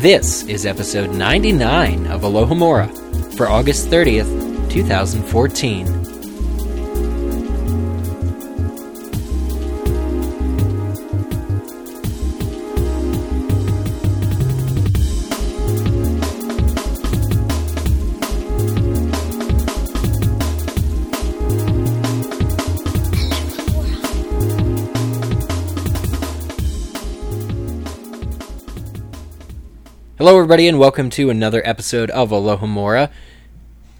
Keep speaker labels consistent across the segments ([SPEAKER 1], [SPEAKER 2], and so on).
[SPEAKER 1] This is episode 99 of Alohomora for August 30th, 2014. Hello, everybody, and welcome to another episode of Alohomora.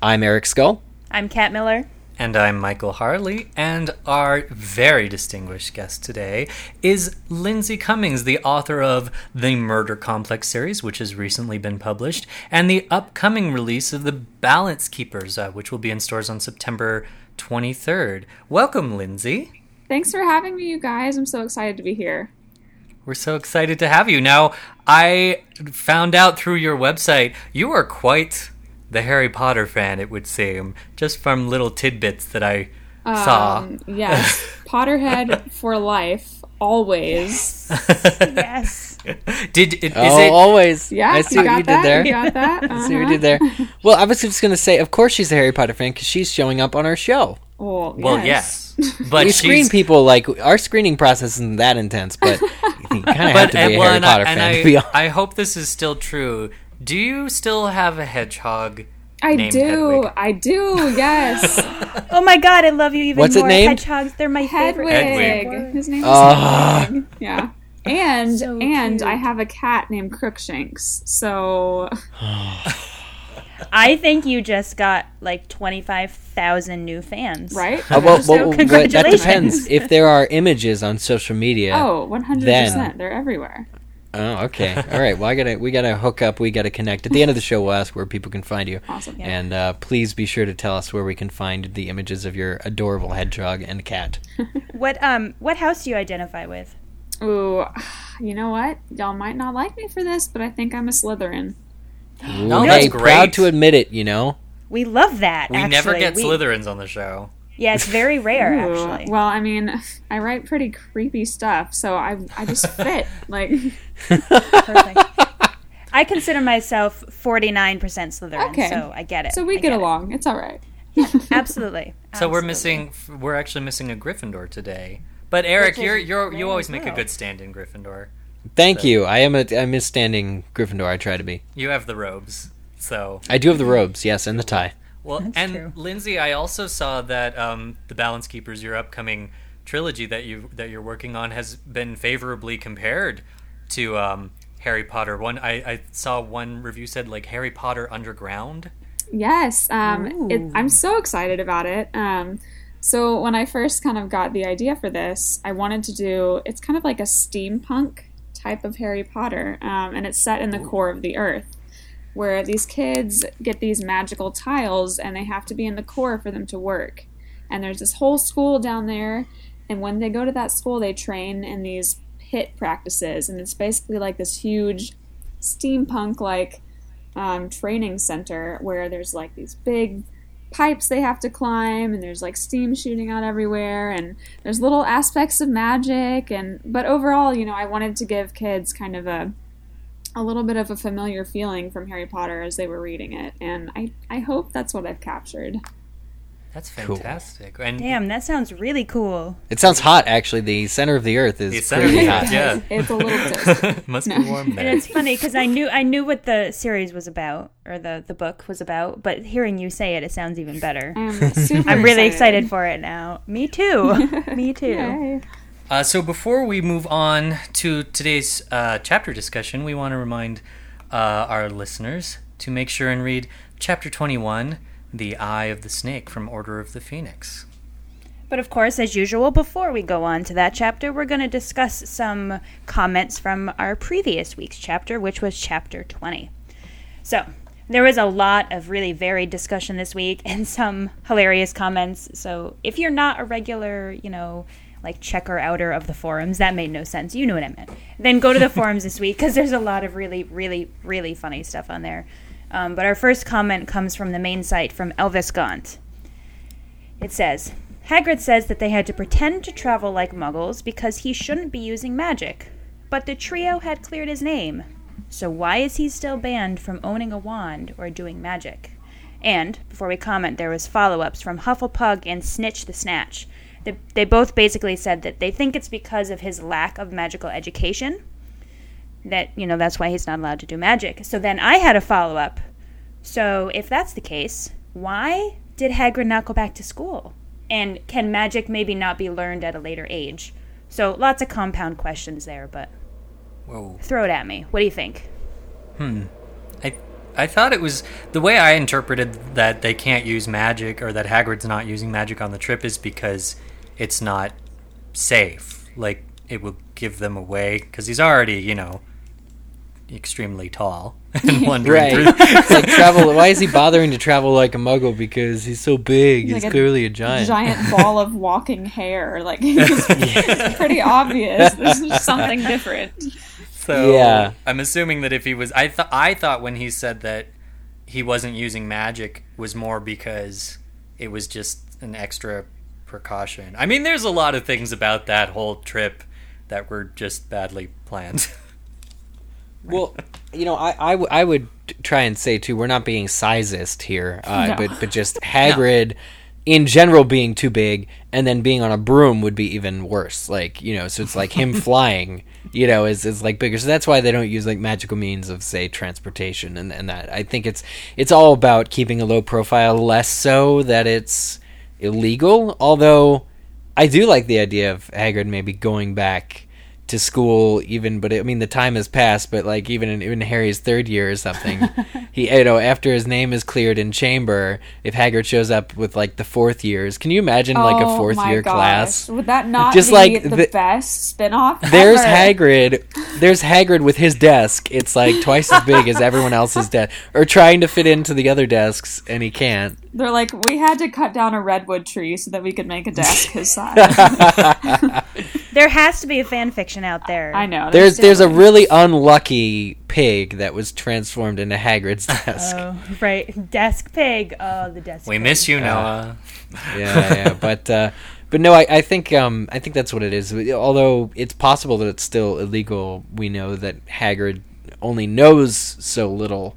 [SPEAKER 1] I'm Eric Scull.
[SPEAKER 2] I'm Kat Miller.
[SPEAKER 3] And I'm Michael Harle, and our very distinguished guest today is Lindsay Cummings, the author of the Murder Complex series, which has recently been published, and the upcoming release of The Balance Keepers, uh, which will be in stores on September 23rd. Welcome, Lindsay.
[SPEAKER 4] Thanks for having me, you guys. I'm so excited to be here.
[SPEAKER 3] We're so excited to have you. Now, I found out through your website you are quite the Harry Potter fan, it would seem, just from little tidbits that I saw.
[SPEAKER 4] Um, yes, Potterhead for life, always.
[SPEAKER 2] Yes.
[SPEAKER 3] Did it, is
[SPEAKER 1] oh,
[SPEAKER 3] it
[SPEAKER 1] always.
[SPEAKER 4] Yeah,
[SPEAKER 1] I see
[SPEAKER 4] you
[SPEAKER 1] what
[SPEAKER 4] got
[SPEAKER 1] you
[SPEAKER 4] that?
[SPEAKER 1] did there.
[SPEAKER 4] You got that?
[SPEAKER 1] I see what you
[SPEAKER 4] Uh-huh.
[SPEAKER 1] did there. Well, I was just going to say, of course she's a Harry Potter fan because she's showing up on our show.
[SPEAKER 4] Well,
[SPEAKER 3] Well, yes, but
[SPEAKER 1] we screen people like our screening process isn't that intense, but you kind of have to be
[SPEAKER 3] and,
[SPEAKER 1] a
[SPEAKER 3] well,
[SPEAKER 1] Harry
[SPEAKER 3] and I,
[SPEAKER 1] Potter
[SPEAKER 3] and
[SPEAKER 1] fan
[SPEAKER 3] I,
[SPEAKER 1] to be honest.
[SPEAKER 3] I hope this is still true. Do you still have a hedgehog?
[SPEAKER 4] I
[SPEAKER 3] named
[SPEAKER 4] do.
[SPEAKER 3] Hedwig?
[SPEAKER 4] I do. Yes,
[SPEAKER 2] Oh my god, I love you even
[SPEAKER 1] What's it
[SPEAKER 2] more.
[SPEAKER 1] named?
[SPEAKER 2] Hedgehogs, they're my
[SPEAKER 4] Hedwig.
[SPEAKER 2] favorite.
[SPEAKER 3] Hedwig.
[SPEAKER 4] His name is
[SPEAKER 1] Ah.
[SPEAKER 4] Hedwig. Yeah. And
[SPEAKER 2] So
[SPEAKER 4] and
[SPEAKER 2] cute.
[SPEAKER 4] I have a cat named Crookshanks. So
[SPEAKER 2] I think you just got like 25,000 new fans.
[SPEAKER 4] right.
[SPEAKER 1] Uh, well,
[SPEAKER 2] So
[SPEAKER 1] well, well, that
[SPEAKER 2] congratulations.
[SPEAKER 1] depends. If there are images on social media,
[SPEAKER 4] Oh, 100
[SPEAKER 1] Then-
[SPEAKER 4] percent. They're everywhere.
[SPEAKER 1] Oh, okay. All right. Well, I gotta we gotta hook up. We gotta connect. At the end of the show, we'll ask where people can find you.
[SPEAKER 4] Awesome. Yeah.
[SPEAKER 1] And uh, please be sure to tell us where we can find the images of your adorable hedgehog and cat.
[SPEAKER 2] What um what house do you identify with?
[SPEAKER 4] Ooh, you know what? Y'all might not like me for this, but I think I'm a Slytherin.
[SPEAKER 3] No,
[SPEAKER 1] Ooh,
[SPEAKER 3] that's great.
[SPEAKER 1] proud to admit it. You know.
[SPEAKER 2] We love that.
[SPEAKER 3] We
[SPEAKER 2] actually.
[SPEAKER 3] never get
[SPEAKER 2] We-
[SPEAKER 3] Slytherins on the show.
[SPEAKER 2] Yeah, it's very rare
[SPEAKER 4] Ooh,
[SPEAKER 2] actually.
[SPEAKER 4] Well, I mean, I write pretty creepy stuff, so I I just fit. like,
[SPEAKER 2] Perfect. I consider myself 49% Slytherin,
[SPEAKER 4] Okay.
[SPEAKER 2] so I get it.
[SPEAKER 4] so we
[SPEAKER 2] I
[SPEAKER 4] get
[SPEAKER 2] it.
[SPEAKER 4] along. It's all right.
[SPEAKER 2] Absolutely.
[SPEAKER 3] So we're missing. We're actually missing a Gryffindor today. But Eric,
[SPEAKER 2] Which is
[SPEAKER 3] you're you're you always
[SPEAKER 2] as
[SPEAKER 3] make a good stand in Gryffindor.
[SPEAKER 1] Thank
[SPEAKER 3] So-
[SPEAKER 1] you. I am a I'm a standing Gryffindor. I try to be.
[SPEAKER 3] You have the robes, so
[SPEAKER 1] I do have the robes, yes, and the tie.
[SPEAKER 3] well.
[SPEAKER 2] That's
[SPEAKER 3] and
[SPEAKER 2] true.
[SPEAKER 3] Lindsay, I also saw that um, the Balance Keepers, your upcoming trilogy that you that you're working on, has been favorably compared to um, Harry Potter. One, I, I saw one review said like Harry Potter Underground.
[SPEAKER 4] Yes, um, it,
[SPEAKER 2] Ooh.
[SPEAKER 4] I'm so excited about it. Um, so when I first kind of got the idea for this, I wanted to do. It's kind of like a steampunk type of Harry Potter, um, and it's set in the core of the Earth, where these kids get these magical tiles, and they have to be in the core for them to work. And there's this whole school down there, and when they go to that school, they train in these pit practices, and it's basically like this huge steampunk like um, training center where there's like these big pipes they have to climb and there's like steam shooting out everywhere and there's little aspects of magic and but overall you know i wanted to give kids kind of a a little bit of a familiar feeling from harry potter as they were reading it and i i hope that's what i've captured
[SPEAKER 3] That's
[SPEAKER 1] Cool.
[SPEAKER 3] fantastic. And
[SPEAKER 2] Damn, that sounds really cool.
[SPEAKER 1] It sounds hot, actually. The center of the Earth is
[SPEAKER 3] The center of
[SPEAKER 1] hot.
[SPEAKER 3] Earth, yeah.
[SPEAKER 4] it's a little toasty.
[SPEAKER 3] must be warm there.
[SPEAKER 2] And it's funny because I knew I knew what the series was about or the the book was about, but hearing you say it, it sounds even better.
[SPEAKER 4] i'm super
[SPEAKER 2] I'm really excited for it now. Me too. Me too.
[SPEAKER 4] Yay.
[SPEAKER 3] Uh, so before we move on to today's uh, chapter discussion, we want to remind uh, our listeners to make sure and read chapter 21, The Eye of the Snake from Order of the Phoenix.
[SPEAKER 2] But of course, as usual, before we go on to that chapter, we're going to discuss some comments from our previous week's chapter, which was chapter 20. So, there was a lot of really varied discussion this week and some hilarious comments. So, if you're not a regular, you know, like checker outer of the forums, that made no sense. You know what I meant. Then go to the forums this week because there's a lot of really, really, really funny stuff on there. Um, but our first comment comes from the main site from Elvis Gaunt. It says Hagrid says that they had to pretend to travel like muggles because he shouldn't be using magic. But the trio had cleared his name. So why is he still banned from owning a wand or doing magic? And before we comment, there was follow-ups from Hufflepug and Snitch the Snatch. They, they both basically said that they think it's because of his lack of magical education. That you know that's why he's not allowed to do magic. So then I had a follow-up. So if that's the case, why did Hagrid not go back to school? And can magic maybe not be learned at a later age? So lots of compound questions there, but
[SPEAKER 3] Whoa.
[SPEAKER 2] throw it at me. What do you think? Hmm.
[SPEAKER 3] I I thought it was the way I interpreted that they can't use magic or that Hagrid's not using magic on the trip is because it's not safe. Like it will give them away because he's already, you know, extremely tall and wandering
[SPEAKER 1] Right.
[SPEAKER 3] through.
[SPEAKER 1] It's like travel. Why is he bothering to travel like a muggle? Because he's so big. He's
[SPEAKER 4] Like a
[SPEAKER 1] clearly a giant.
[SPEAKER 4] giant ball of walking hair. Like it's, it's pretty obvious. This is something different.
[SPEAKER 3] So
[SPEAKER 1] Yeah.
[SPEAKER 3] I'm assuming that if he was, I thought I thought when he said that he wasn't using magic was more because it was just an extra precaution. I mean, there's a lot of things about that whole trip that were just badly planned.
[SPEAKER 1] Well, you know, I, I, w- I would try and say too, we're not being sizist here, uh,
[SPEAKER 4] No.
[SPEAKER 1] but but just Hagrid in general being too big, and then being on a broom would be even worse. Like you know, so it's like him flying, you know, is is like bigger. So that's why they don't use like magical means of say transportation and and that. I think it's it's all about keeping a low profile, less so that it's illegal. Although I do like the idea of Hagrid maybe going back to school even but I mean the time has passed but like even in, in Harry's third year or something he you know after his name is cleared in chamber if Hagrid shows up with like the fourth years can you imagine like a
[SPEAKER 4] Oh
[SPEAKER 1] fourth year
[SPEAKER 4] gosh.
[SPEAKER 1] class
[SPEAKER 4] Would that not
[SPEAKER 1] Just
[SPEAKER 4] be
[SPEAKER 1] like
[SPEAKER 4] the,
[SPEAKER 1] the-
[SPEAKER 4] best spin-off?
[SPEAKER 1] there's
[SPEAKER 4] ever?
[SPEAKER 1] Hagrid there's Hagrid with his desk it's like twice as big as everyone else's desk or trying to fit into the other desks and he can't
[SPEAKER 4] They're like, we had to cut down a redwood tree so that we could make a desk his size.
[SPEAKER 2] There has to be a fan fiction out there.
[SPEAKER 4] I know.
[SPEAKER 1] there's there's a really unlucky pig that was transformed into Hagrid's desk
[SPEAKER 2] Oh, right. Desk pig. Oh, the desk
[SPEAKER 3] we
[SPEAKER 2] pig.
[SPEAKER 3] miss you, Noah.
[SPEAKER 1] yeah, yeah, but uh, but no, I, I think um, I think that's what it is. Although it's possible that it's still illegal, we know that Hagrid only knows so little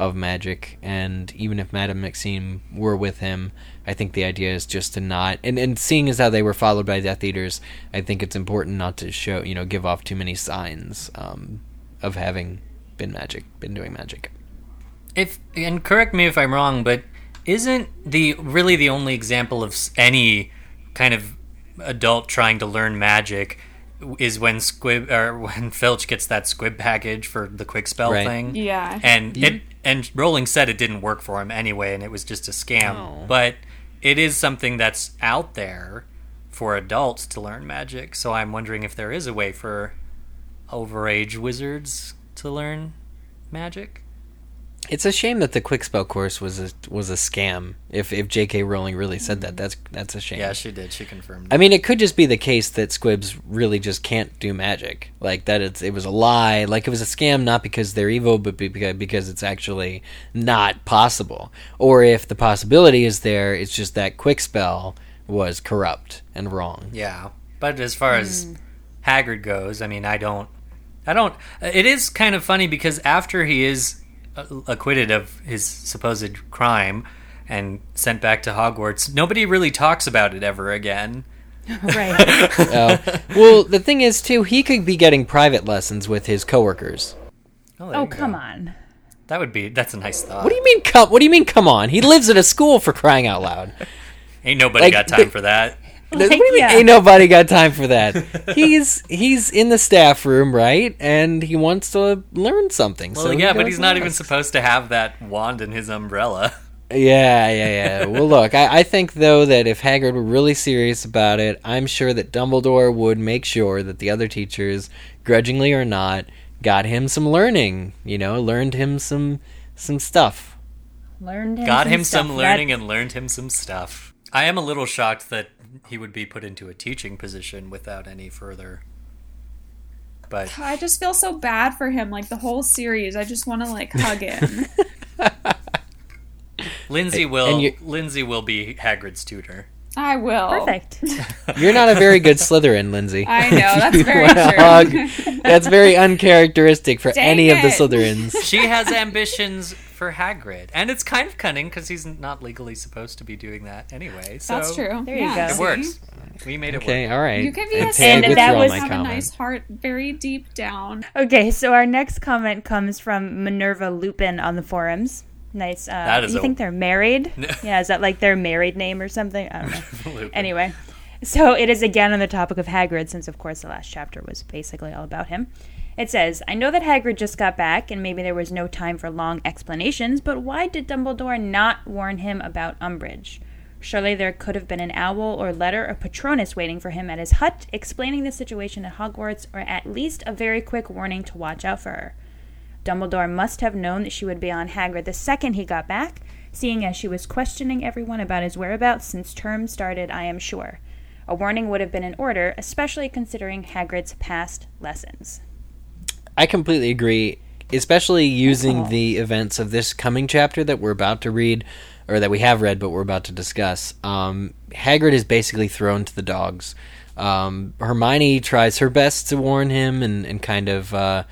[SPEAKER 1] of magic, and even if Madame Maxime were with him, I think the idea is just to not. And and seeing as how they were followed by Death Eaters, I think it's important not to show you know give off too many signs um, of having been magic, been doing magic.
[SPEAKER 3] If and correct me if I'm wrong, but isn't the really the only example of any kind of adult trying to learn magic is when Squib or when Filch gets that Squib package for the Kwikspell
[SPEAKER 1] Right.
[SPEAKER 3] thing?
[SPEAKER 4] Yeah.
[SPEAKER 3] and it and Rowling said it didn't work for him anyway, and it was just a scam.
[SPEAKER 1] Oh.
[SPEAKER 3] But it is something that's out there for adults to learn magic. So I'm wondering if there is a way for overage wizards to learn magic.
[SPEAKER 1] It's a shame that the Kwikspell course was a was a scam. If if J.K. Rowling really said that, mm. that's that's a shame.
[SPEAKER 3] Yeah, she did. She confirmed.
[SPEAKER 1] I mean, it could just be the case that Squibs really just can't do magic. Like that, it's it was a lie. Like it was a scam, not because they're evil, but because because it's actually not possible. Or if the possibility is there, it's just that Kwikspell was corrupt and wrong.
[SPEAKER 3] Yeah, but as far as hmm. Hagrid goes, I mean, I don't, I don't. It is kind of funny because after he is acquitted of his supposed crime and sent back to Hogwarts, nobody really talks about it ever again.
[SPEAKER 2] Right.
[SPEAKER 1] Uh, well, the thing is too, he could be getting private lessons with his coworkers.
[SPEAKER 3] there
[SPEAKER 2] oh, come
[SPEAKER 3] go.
[SPEAKER 2] on.
[SPEAKER 3] That would be. That's a nice thought.
[SPEAKER 1] What do you mean? Come? What do you mean? Come on! He lives at a school for crying out loud.
[SPEAKER 3] Ain't nobody
[SPEAKER 1] Like,
[SPEAKER 3] got time
[SPEAKER 1] the-
[SPEAKER 3] for that.
[SPEAKER 1] What do you mean? Ain't nobody got time for that. he's he's in the staff room, right? And he wants to learn something.
[SPEAKER 3] Well,
[SPEAKER 1] so
[SPEAKER 3] yeah, but he's
[SPEAKER 1] and
[SPEAKER 3] not even supposed to have that wand in his umbrella.
[SPEAKER 1] Yeah, yeah, yeah. well, look, I, I think though that if Hagrid were really serious about it, I'm sure that Dumbledore would make sure that the other teachers, grudgingly or not, got him some learning. You know, learned him some some stuff.
[SPEAKER 2] Learned him
[SPEAKER 3] got
[SPEAKER 2] some
[SPEAKER 3] him
[SPEAKER 2] stuff.
[SPEAKER 3] some
[SPEAKER 2] That-
[SPEAKER 3] learning and learned him some stuff. I am a little shocked that he would be put into a teaching position without any further. But
[SPEAKER 4] I just feel so bad for him. Like the whole series, I just want to like hug him.
[SPEAKER 3] Lindsay will
[SPEAKER 1] and you-
[SPEAKER 3] Lindsay will be Hagrid's tutor.
[SPEAKER 4] I will.
[SPEAKER 2] Perfect.
[SPEAKER 1] You're not a very good Slytherin, Lindsay.
[SPEAKER 4] I know, that's very true.
[SPEAKER 1] hug. That's very uncharacteristic for
[SPEAKER 4] Dang
[SPEAKER 1] any of the. Slytherins.
[SPEAKER 3] She has ambitions for Hagrid, and it's kind of cunning because he's not legally supposed to be doing that anyway. So
[SPEAKER 4] That's true.
[SPEAKER 2] There you go.
[SPEAKER 3] It works. We made it
[SPEAKER 1] Okay,
[SPEAKER 3] work.
[SPEAKER 1] all right.
[SPEAKER 4] You can be
[SPEAKER 1] And
[SPEAKER 4] a
[SPEAKER 1] say I
[SPEAKER 2] And that was-
[SPEAKER 1] my
[SPEAKER 4] have a nice heart very deep down.
[SPEAKER 2] Okay, so our next comment comes from Minerva Lupin on the forums. Nice. Uh,
[SPEAKER 3] That is
[SPEAKER 2] you
[SPEAKER 3] a-
[SPEAKER 2] think they're married? yeah, is that like their married name or something? I don't know. Anyway, so it is again on the topic of Hagrid, since of course the last chapter was basically all about him. It says, I know that Hagrid just got back, and maybe there was no time for long explanations, but why did Dumbledore not warn him about Umbridge? Surely there could have been an owl or letter or Patronus waiting for him at his hut, explaining the situation at Hogwarts, or at least a very quick warning to watch out for her. Dumbledore must have known that she would be on Hagrid the second he got back, seeing as she was questioning everyone about his whereabouts since term started, I am sure. A warning would have been in order, especially considering Hagrid's past lessons.
[SPEAKER 1] I completely agree, especially using the events of this coming chapter that we're about to read, or that we have read, but we're about to discuss. Um, Hagrid is basically thrown to the dogs. Um, Hermione tries her best to warn him and, and kind of, uh,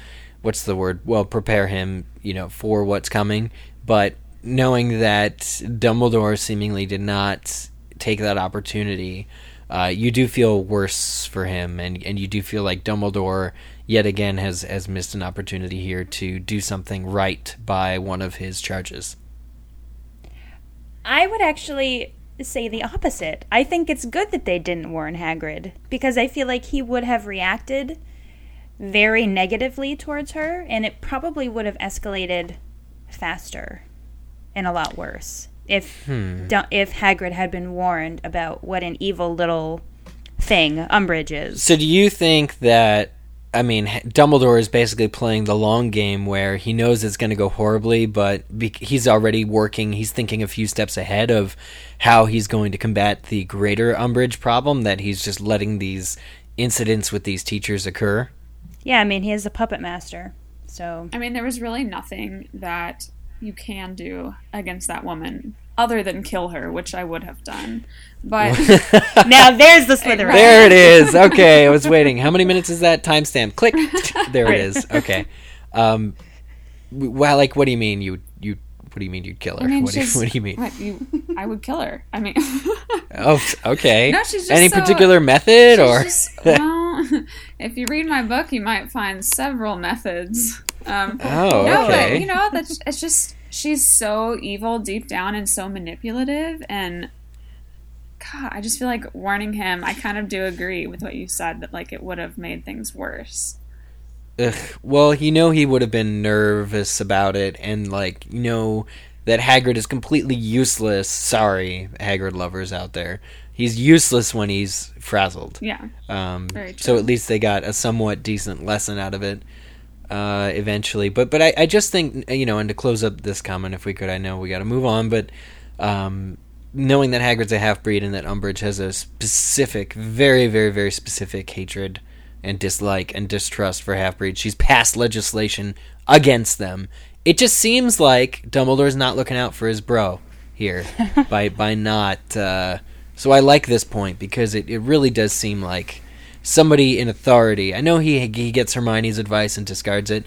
[SPEAKER 1] what's the word? Well, prepare him, you know, for what's coming. But knowing that Dumbledore seemingly did not take that opportunity, uh, you do feel worse for him, and, and you do feel like Dumbledore yet again has has missed an opportunity here to do something right by one of his charges.
[SPEAKER 2] I would actually say the opposite. I think it's good that they didn't warn Hagrid because I feel like he would have reacted very negatively towards her and it probably would have escalated faster and a lot worse if hmm. Du- if Hagrid had been warned about what an evil little thing Umbridge is.
[SPEAKER 1] So do you think that I mean Dumbledore is basically playing the long game where he knows it's going to go horribly but be- he's already working he's thinking a few steps ahead of how he's going to combat the greater Umbridge problem that he's just letting these incidents with these teachers occur?
[SPEAKER 2] Yeah, I mean, he is a puppet master. So,
[SPEAKER 4] I mean, there was really nothing that you can do against that woman other than kill her, which I would have done. But
[SPEAKER 2] now there's the Slytherin.
[SPEAKER 1] There it is. Okay, I was waiting. How many minutes is that? Timestamp. Click. There it is. Okay. Um, well, like, what do you mean you you? What do you mean you'd kill her?
[SPEAKER 4] I mean,
[SPEAKER 1] what, do you, what do you mean?
[SPEAKER 4] what, you, I would kill her. I mean,
[SPEAKER 1] Oh, okay.
[SPEAKER 4] No, she's just
[SPEAKER 1] Any
[SPEAKER 4] so-
[SPEAKER 1] particular method or?
[SPEAKER 4] Just- well, if you read my book, you might find several methods. Um,
[SPEAKER 1] Oh,
[SPEAKER 4] no,
[SPEAKER 1] okay.
[SPEAKER 4] but you know, that's it's just she's so evil deep down and so manipulative, and God, I just feel like warning him. I kind of do agree with what you said that like it would have made things worse.
[SPEAKER 1] Ugh. Well, you know he would have been nervous about it, and like you know that Hagrid is completely useless. Sorry, Hagrid lovers out there. He's useless when he's frazzled.
[SPEAKER 4] Yeah,
[SPEAKER 1] Um, so at least they got a somewhat decent lesson out of it uh, eventually. But but I, I just think you know, and to close up this comment, if we could, I know we got to move on, but um, knowing that Hagrid's a half breed and that Umbridge has a specific, very very very specific hatred and dislike and distrust for half breeds, she's passed legislation against them. It just seems like Dumbledore's not looking out for his bro here by by not. Uh, so I like this point because it, it really does seem like somebody in authority. I know he he gets Hermione's advice and discards it,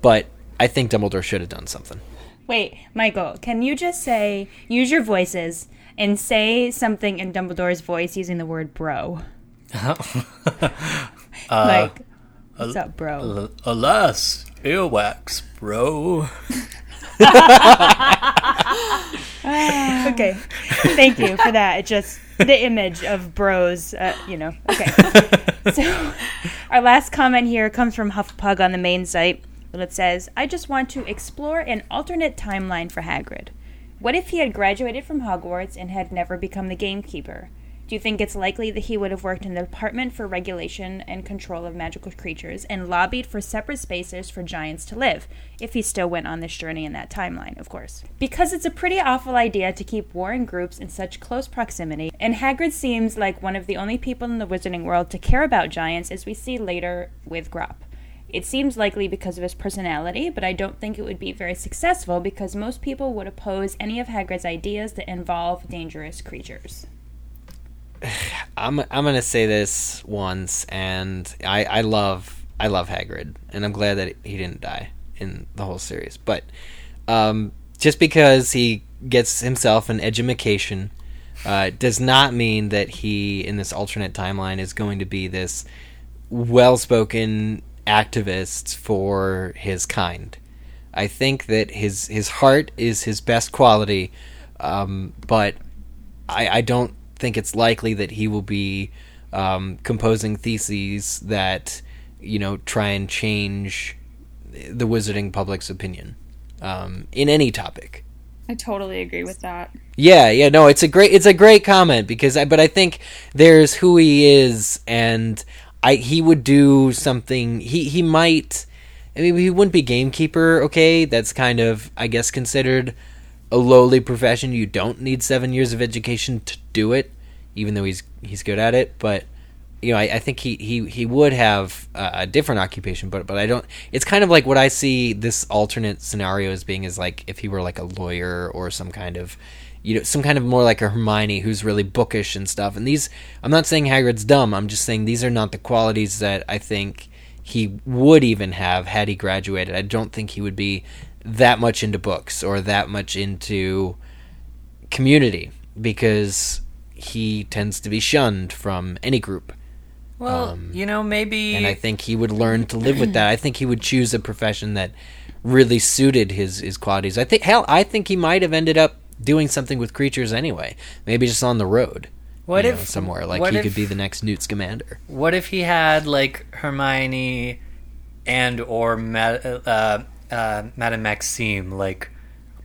[SPEAKER 1] but I think Dumbledore should have done something.
[SPEAKER 2] Wait, Michael, can you just say, use your voices and say something in Dumbledore's voice using the word bro? like, what's up, bro?
[SPEAKER 3] Alas, earwax, bro.
[SPEAKER 2] Okay, thank you for that. It just the image of bros, uh, you know. Okay, so our last comment here comes from Huffpug on the main site. And it says, "I just want to explore an alternate timeline for Hagrid. What if he had graduated from Hogwarts and had never become the gamekeeper? Do you think it's likely that he would have worked in the Department for Regulation and Control of Magical Creatures and lobbied for separate spaces for giants to live, if he still went on this journey in that timeline, of course? Because it's a pretty awful idea to keep warring groups in such close proximity, and Hagrid seems like one of the only people in the wizarding world to care about giants, as we see later with Grawp. It seems likely because of his personality, but I don't think it would be very successful because most people would oppose any of Hagrid's ideas that involve dangerous creatures.
[SPEAKER 1] I'm I'm gonna say this once, and I I love I love Hagrid, and I'm glad that he didn't die in the whole series. But um, just because he gets himself an edumacation uh, does not mean that he in this alternate timeline is going to be this well-spoken activist for his kind. I think that his his heart is his best quality, um, but I, I don't think it's likely that he will be um, composing theses that you know try and change the wizarding public's opinion um, in any topic.
[SPEAKER 4] I totally agree with that.
[SPEAKER 1] Yeah, yeah, no, it's a great it's a great comment because I but I think there's who he is and I he would do something he he might I mean he wouldn't be gamekeeper, okay? That's kind of I guess considered a lowly profession. You don't need 7 years of education to do it even though he's he's good at it, but you know, I, I think he, he, he would have a different occupation, but but I don't. It's kind of like what I see this alternate scenario as being is like if he were like a lawyer or some kind of, you know, some kind of more like a Hermione who's really bookish and stuff. And these, I'm not saying Hagrid's dumb. I'm just saying these are not the qualities that I think he would even have had he graduated. I don't think he would be that much into books or that much into community because he tends to be shunned from any group.
[SPEAKER 3] Well,
[SPEAKER 1] Um,
[SPEAKER 3] you know, maybe
[SPEAKER 1] and I think he would learn to live with that. I think he would choose a profession that really suited his his qualities. I think hell, I think he might have ended up doing something with creatures anyway. Maybe just on the road.
[SPEAKER 3] What
[SPEAKER 1] you know,
[SPEAKER 3] if-
[SPEAKER 1] somewhere like he
[SPEAKER 3] if-
[SPEAKER 1] could be the next Newt Scamander?
[SPEAKER 3] What if he had like Hermione and or uh, uh, Madame Maxime like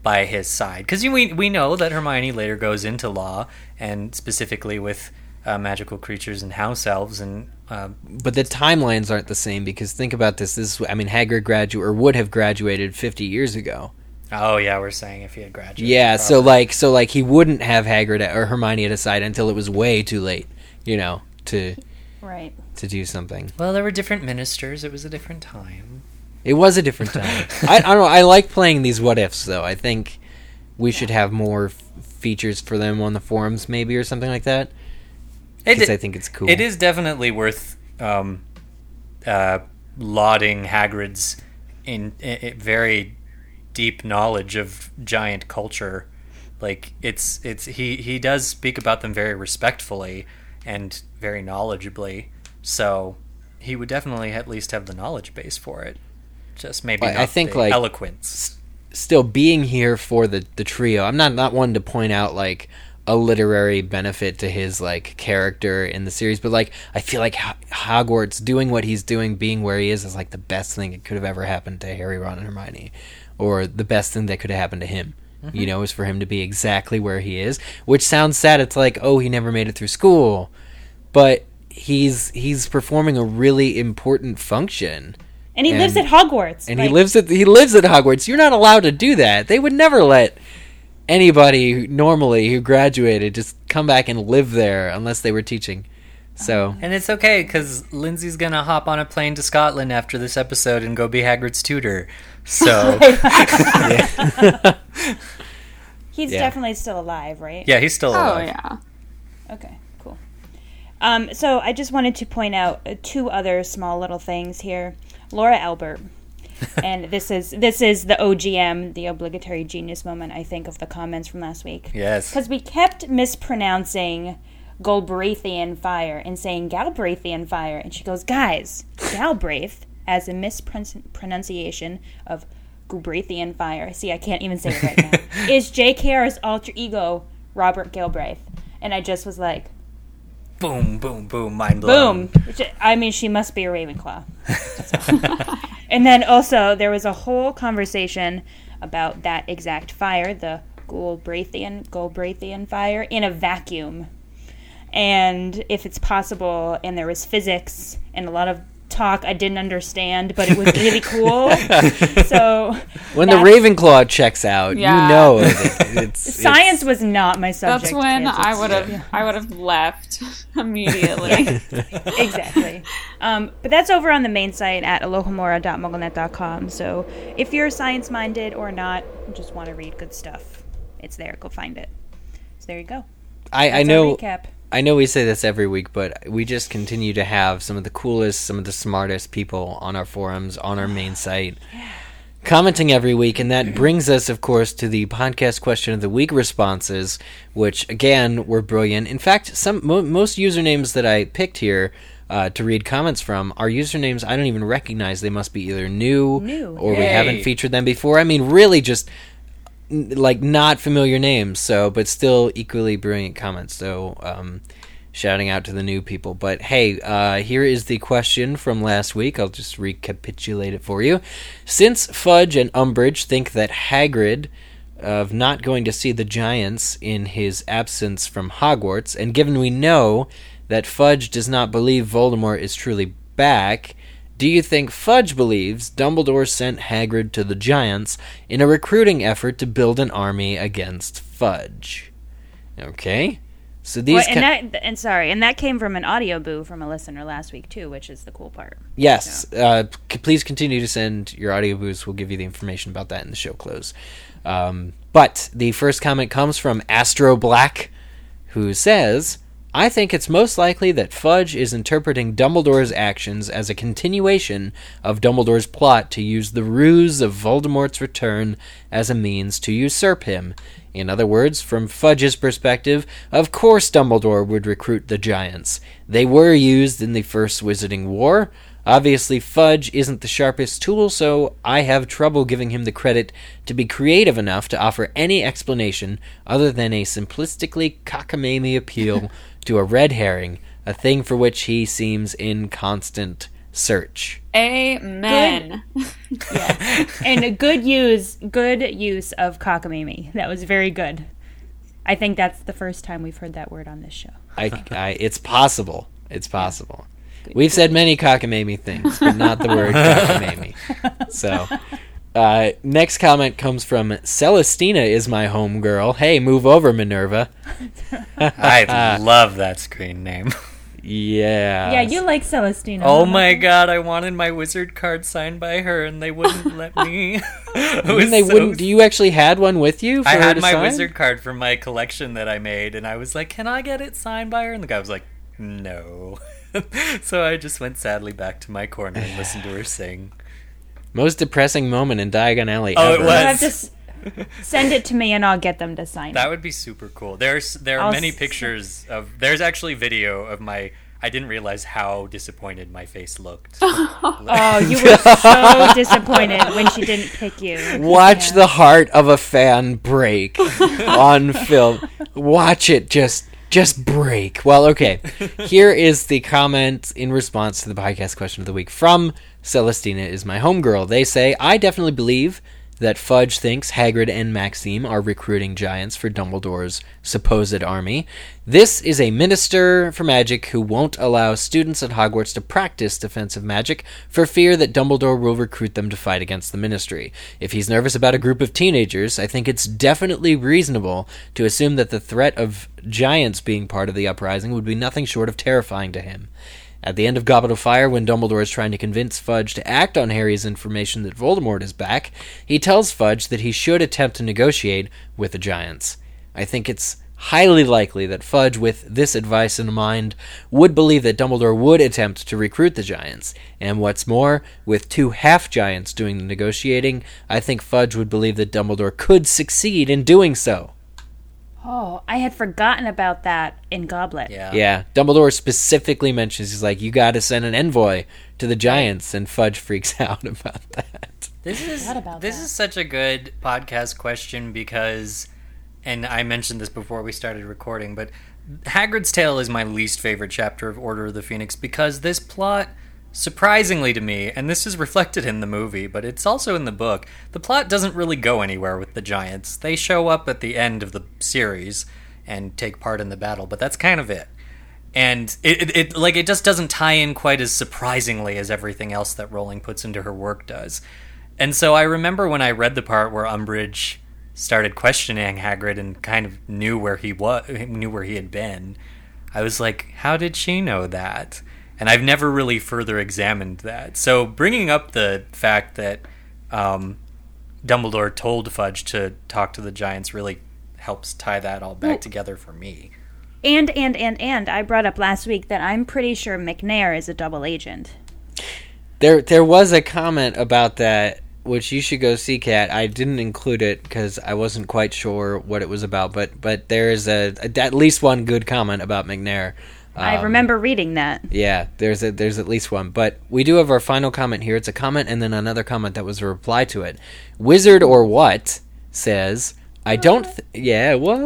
[SPEAKER 3] by his side? Because we we know that Hermione later goes into law and specifically with uh, magical creatures and house elves and uh,
[SPEAKER 1] But the timelines aren't the same because think about this. This is, I mean, Hagrid graduate or would have graduated 50 years ago.
[SPEAKER 3] oh yeah, we're saying if he had graduated.
[SPEAKER 1] Yeah, so like so like he wouldn't have Hagrid or Hermione at his side until it was way too late, you know, to
[SPEAKER 2] Right.
[SPEAKER 1] to do something.
[SPEAKER 3] well, there were different ministers. It was a different time.
[SPEAKER 1] It was a different time. I, I don't know. I like playing these what ifs though. I think we should have more f- features for them on the forums, maybe or something like that. Because I think it's cool.
[SPEAKER 3] It is definitely worth um, uh, lauding Hagrid's in, i i- very deep knowledge of giant culture. Like it's it's he he does speak about them very respectfully and very knowledgeably. So he would definitely at least have the knowledge base for it. Just maybe
[SPEAKER 1] I- think, like-
[SPEAKER 3] eloquence.
[SPEAKER 1] Still being here for the the trio. I'm not not one to point out like a literary benefit to his like character in the series, but like I feel like Ho- Hogwarts doing what he's doing, being where he is, is like the best thing that could have ever happened to Harry, Ron, and Hermione, or the best thing that could have happened to him. Mm-hmm. You know, is for him to be exactly where he is, which sounds sad. It's like, oh, he never made it through school, but he's he's performing a really important function
[SPEAKER 2] And he lives at Hogwarts.
[SPEAKER 1] and he lives at he lives at Hogwarts. You're not allowed to do that. They would never let anybody who, normally who graduated just come back and live there unless they were teaching. So
[SPEAKER 3] And it's okay because Lindsay's gonna hop on a plane to Scotland after this episode and go be Hagrid's tutor. So
[SPEAKER 2] He's
[SPEAKER 1] Yeah.
[SPEAKER 2] definitely still alive, right?
[SPEAKER 3] yeah, he's still
[SPEAKER 4] Oh
[SPEAKER 3] alive.
[SPEAKER 4] yeah.
[SPEAKER 2] Okay, cool. Um, so I just wanted to point out uh, two other small little things here. Laura Albert, and this is this is the OGM, the obligatory genius moment. I think of the comments from last week.
[SPEAKER 3] Yes.
[SPEAKER 2] because we kept mispronouncing Gubraithian fire and saying Galbraithian fire, and she goes, "Guys, Galbraith as a mispronunciation of Gubraithian fire. See, I can't even say it right now. is J.K.R.'s alter ego Robert Galbraith?" And I just was like,
[SPEAKER 3] Boom, boom, boom, mind blown.
[SPEAKER 2] "Boom!" I mean, she must be a Ravenclaw. and then also there was a whole conversation about that exact fire, the Galbraithian Galbraithian fire, in a vacuum, and if it's possible. And there was physics and a lot of talk I didn't understand, but it was really cool. so
[SPEAKER 1] when the
[SPEAKER 2] that's-
[SPEAKER 1] Ravenclaw checks out,
[SPEAKER 4] Yeah.
[SPEAKER 1] you know that it's
[SPEAKER 2] Science
[SPEAKER 1] it's-
[SPEAKER 2] was not my subject.
[SPEAKER 4] That's when. I would have I would have left immediately.
[SPEAKER 2] exactly. Um, but that's over on the main site at alohomora.mugglenet.com. So if you're science minded or not, just want to read good stuff, it's there. Go find it. So there you go.
[SPEAKER 1] I, I
[SPEAKER 2] That's our
[SPEAKER 1] know
[SPEAKER 2] recap.
[SPEAKER 1] I know we say this every week, but we just continue to have some of the coolest, some of the smartest people on our forums, on our main site, commenting every week. And that brings us, of course, to the podcast question of the week responses, which, again, were brilliant. In fact, some mo- most usernames that I picked here. Uh, to read comments from are usernames I don't even recognize. They must be either new,
[SPEAKER 2] New.
[SPEAKER 1] or we haven't featured them before. I mean, really, just n- like not familiar names. So, but still equally brilliant comments. So, um, shouting out to the new people. But hey, uh, here is the question from last week. I'll just recapitulate it for you. Since Fudge and Umbridge think that Hagrid of not going to see the Giants in his absence from Hogwarts, and given we know that Fudge does not believe Voldemort is truly back, do you think Fudge believes Dumbledore sent Hagrid to the Giants in a recruiting effort to build an army against Fudge? Okay. So these
[SPEAKER 2] Well, and that and sorry, and that came from an audio boo from a listener last week too, which is the cool part.
[SPEAKER 1] Yes. Uh, c- please continue to send your audio boosts. We'll give you the information about that in the show close. Um, but the first comment comes from Astro Black, who says, I think it's most likely that Fudge is interpreting Dumbledore's actions as a continuation of Dumbledore's plot to use the ruse of Voldemort's return as a means to usurp him. In other words, from Fudge's perspective, of course Dumbledore would recruit the Giants. They were used in the First Wizarding War. Obviously, Fudge isn't the sharpest tool, so I have trouble giving him the credit to be creative enough to offer any explanation other than a simplistically cockamamie appeal to a red herring, a thing for which he seems in constant search.
[SPEAKER 4] Amen.
[SPEAKER 2] and a good use, good use of cockamamie. That was very good. I think that's the first time we've heard that word on this show.
[SPEAKER 1] I, I, it's possible. It's possible. We've said many cockamamie things, but not the word cockamamie. So, uh, next comment comes from Celestina is my homegirl. Hey, move over, Minerva.
[SPEAKER 3] I love that screen name.
[SPEAKER 1] Yeah.
[SPEAKER 2] Yeah, you like Celestina.
[SPEAKER 3] Oh my god, I wanted my wizard card signed by her and they wouldn't let me. It
[SPEAKER 1] I they
[SPEAKER 3] so
[SPEAKER 1] wouldn't. Do you actually had one with you? For
[SPEAKER 3] I
[SPEAKER 1] her
[SPEAKER 3] had
[SPEAKER 1] to
[SPEAKER 3] my
[SPEAKER 1] sign?
[SPEAKER 3] wizard card from my collection that I made, and I was like, "Can I get it signed by her?" And the guy was like, "No." so I just went sadly back to my corner and listened to her sing.
[SPEAKER 1] Most depressing moment in Diagon Alley
[SPEAKER 3] Oh, it
[SPEAKER 1] ever.
[SPEAKER 2] You have
[SPEAKER 3] was.
[SPEAKER 2] to s- send it to me, and I'll get them to sign
[SPEAKER 3] That
[SPEAKER 2] it.
[SPEAKER 3] would be super cool. There's there are
[SPEAKER 2] I'll
[SPEAKER 3] many
[SPEAKER 2] s-
[SPEAKER 3] pictures of. There's actually video of my. I didn't realize how disappointed my face looked.
[SPEAKER 2] Oh, you were so disappointed when she didn't pick you.
[SPEAKER 1] Watch the heart of a fan break on film. Watch it just just break. Well, okay. Here is the comment in response to the podcast question of the week from Celestina is my homegirl. They say, I definitely believe that Fudge thinks Hagrid and Maxime are recruiting giants for Dumbledore's supposed army. This is a minister for magic who won't allow students at Hogwarts to practice defensive magic for fear that Dumbledore will recruit them to fight against the ministry. If he's nervous about a group of teenagers, I think it's definitely reasonable to assume that the threat of giants being part of the uprising would be nothing short of terrifying to him. At the end of Goblet of Fire, when Dumbledore is trying to convince Fudge to act on Harry's information that Voldemort is back, he tells Fudge that he should attempt to negotiate with the Giants. I think it's highly likely that Fudge, with this advice in mind, would believe that Dumbledore would attempt to recruit the Giants. And what's more, with two half Giants doing the negotiating, I think Fudge would believe that Dumbledore could succeed in doing so.
[SPEAKER 2] Oh, I had forgotten about that in Goblet.
[SPEAKER 3] Yeah.
[SPEAKER 1] Yeah, Dumbledore specifically mentions he's like, you got to send an envoy to the Giants, and Fudge freaks out about that.
[SPEAKER 3] This is
[SPEAKER 2] about
[SPEAKER 3] this
[SPEAKER 2] that.
[SPEAKER 3] is such a good podcast question because, and I mentioned this before we started recording, but Hagrid's Tale is my least favorite chapter of Order of the Phoenix because this plot, surprisingly to me, and this is reflected in the movie, but it's also in the book. The plot doesn't really go anywhere with the giants. They show up at the end of the series and take part in the battle, but that's kind of it and it, it, it like it just doesn't tie in quite as surprisingly as everything else that Rowling puts into her work does. And so I remember when I read the part where Umbridge started questioning Hagrid and kind of knew where he was, knew where he had been. I was like, how did she know that? And I've never really further examined that. So bringing up the fact that um, Dumbledore told Fudge to talk to the Giants really helps tie that all back
[SPEAKER 2] Well-
[SPEAKER 3] together for me.
[SPEAKER 2] And and and and I brought up last week that I'm pretty sure McNair is a double agent.
[SPEAKER 1] There, there was a comment about that, which you should go see, Kat I didn't include it because I wasn't quite sure what it was about, but but there is a, a at least one good comment about McNair.
[SPEAKER 2] I
[SPEAKER 1] Um,
[SPEAKER 2] remember reading that.
[SPEAKER 1] Yeah, there's a, there's at least one, but we do have our final comment here. It's a comment and then another comment that was a reply to it. Wizard or what says, "I don't." Th- yeah, what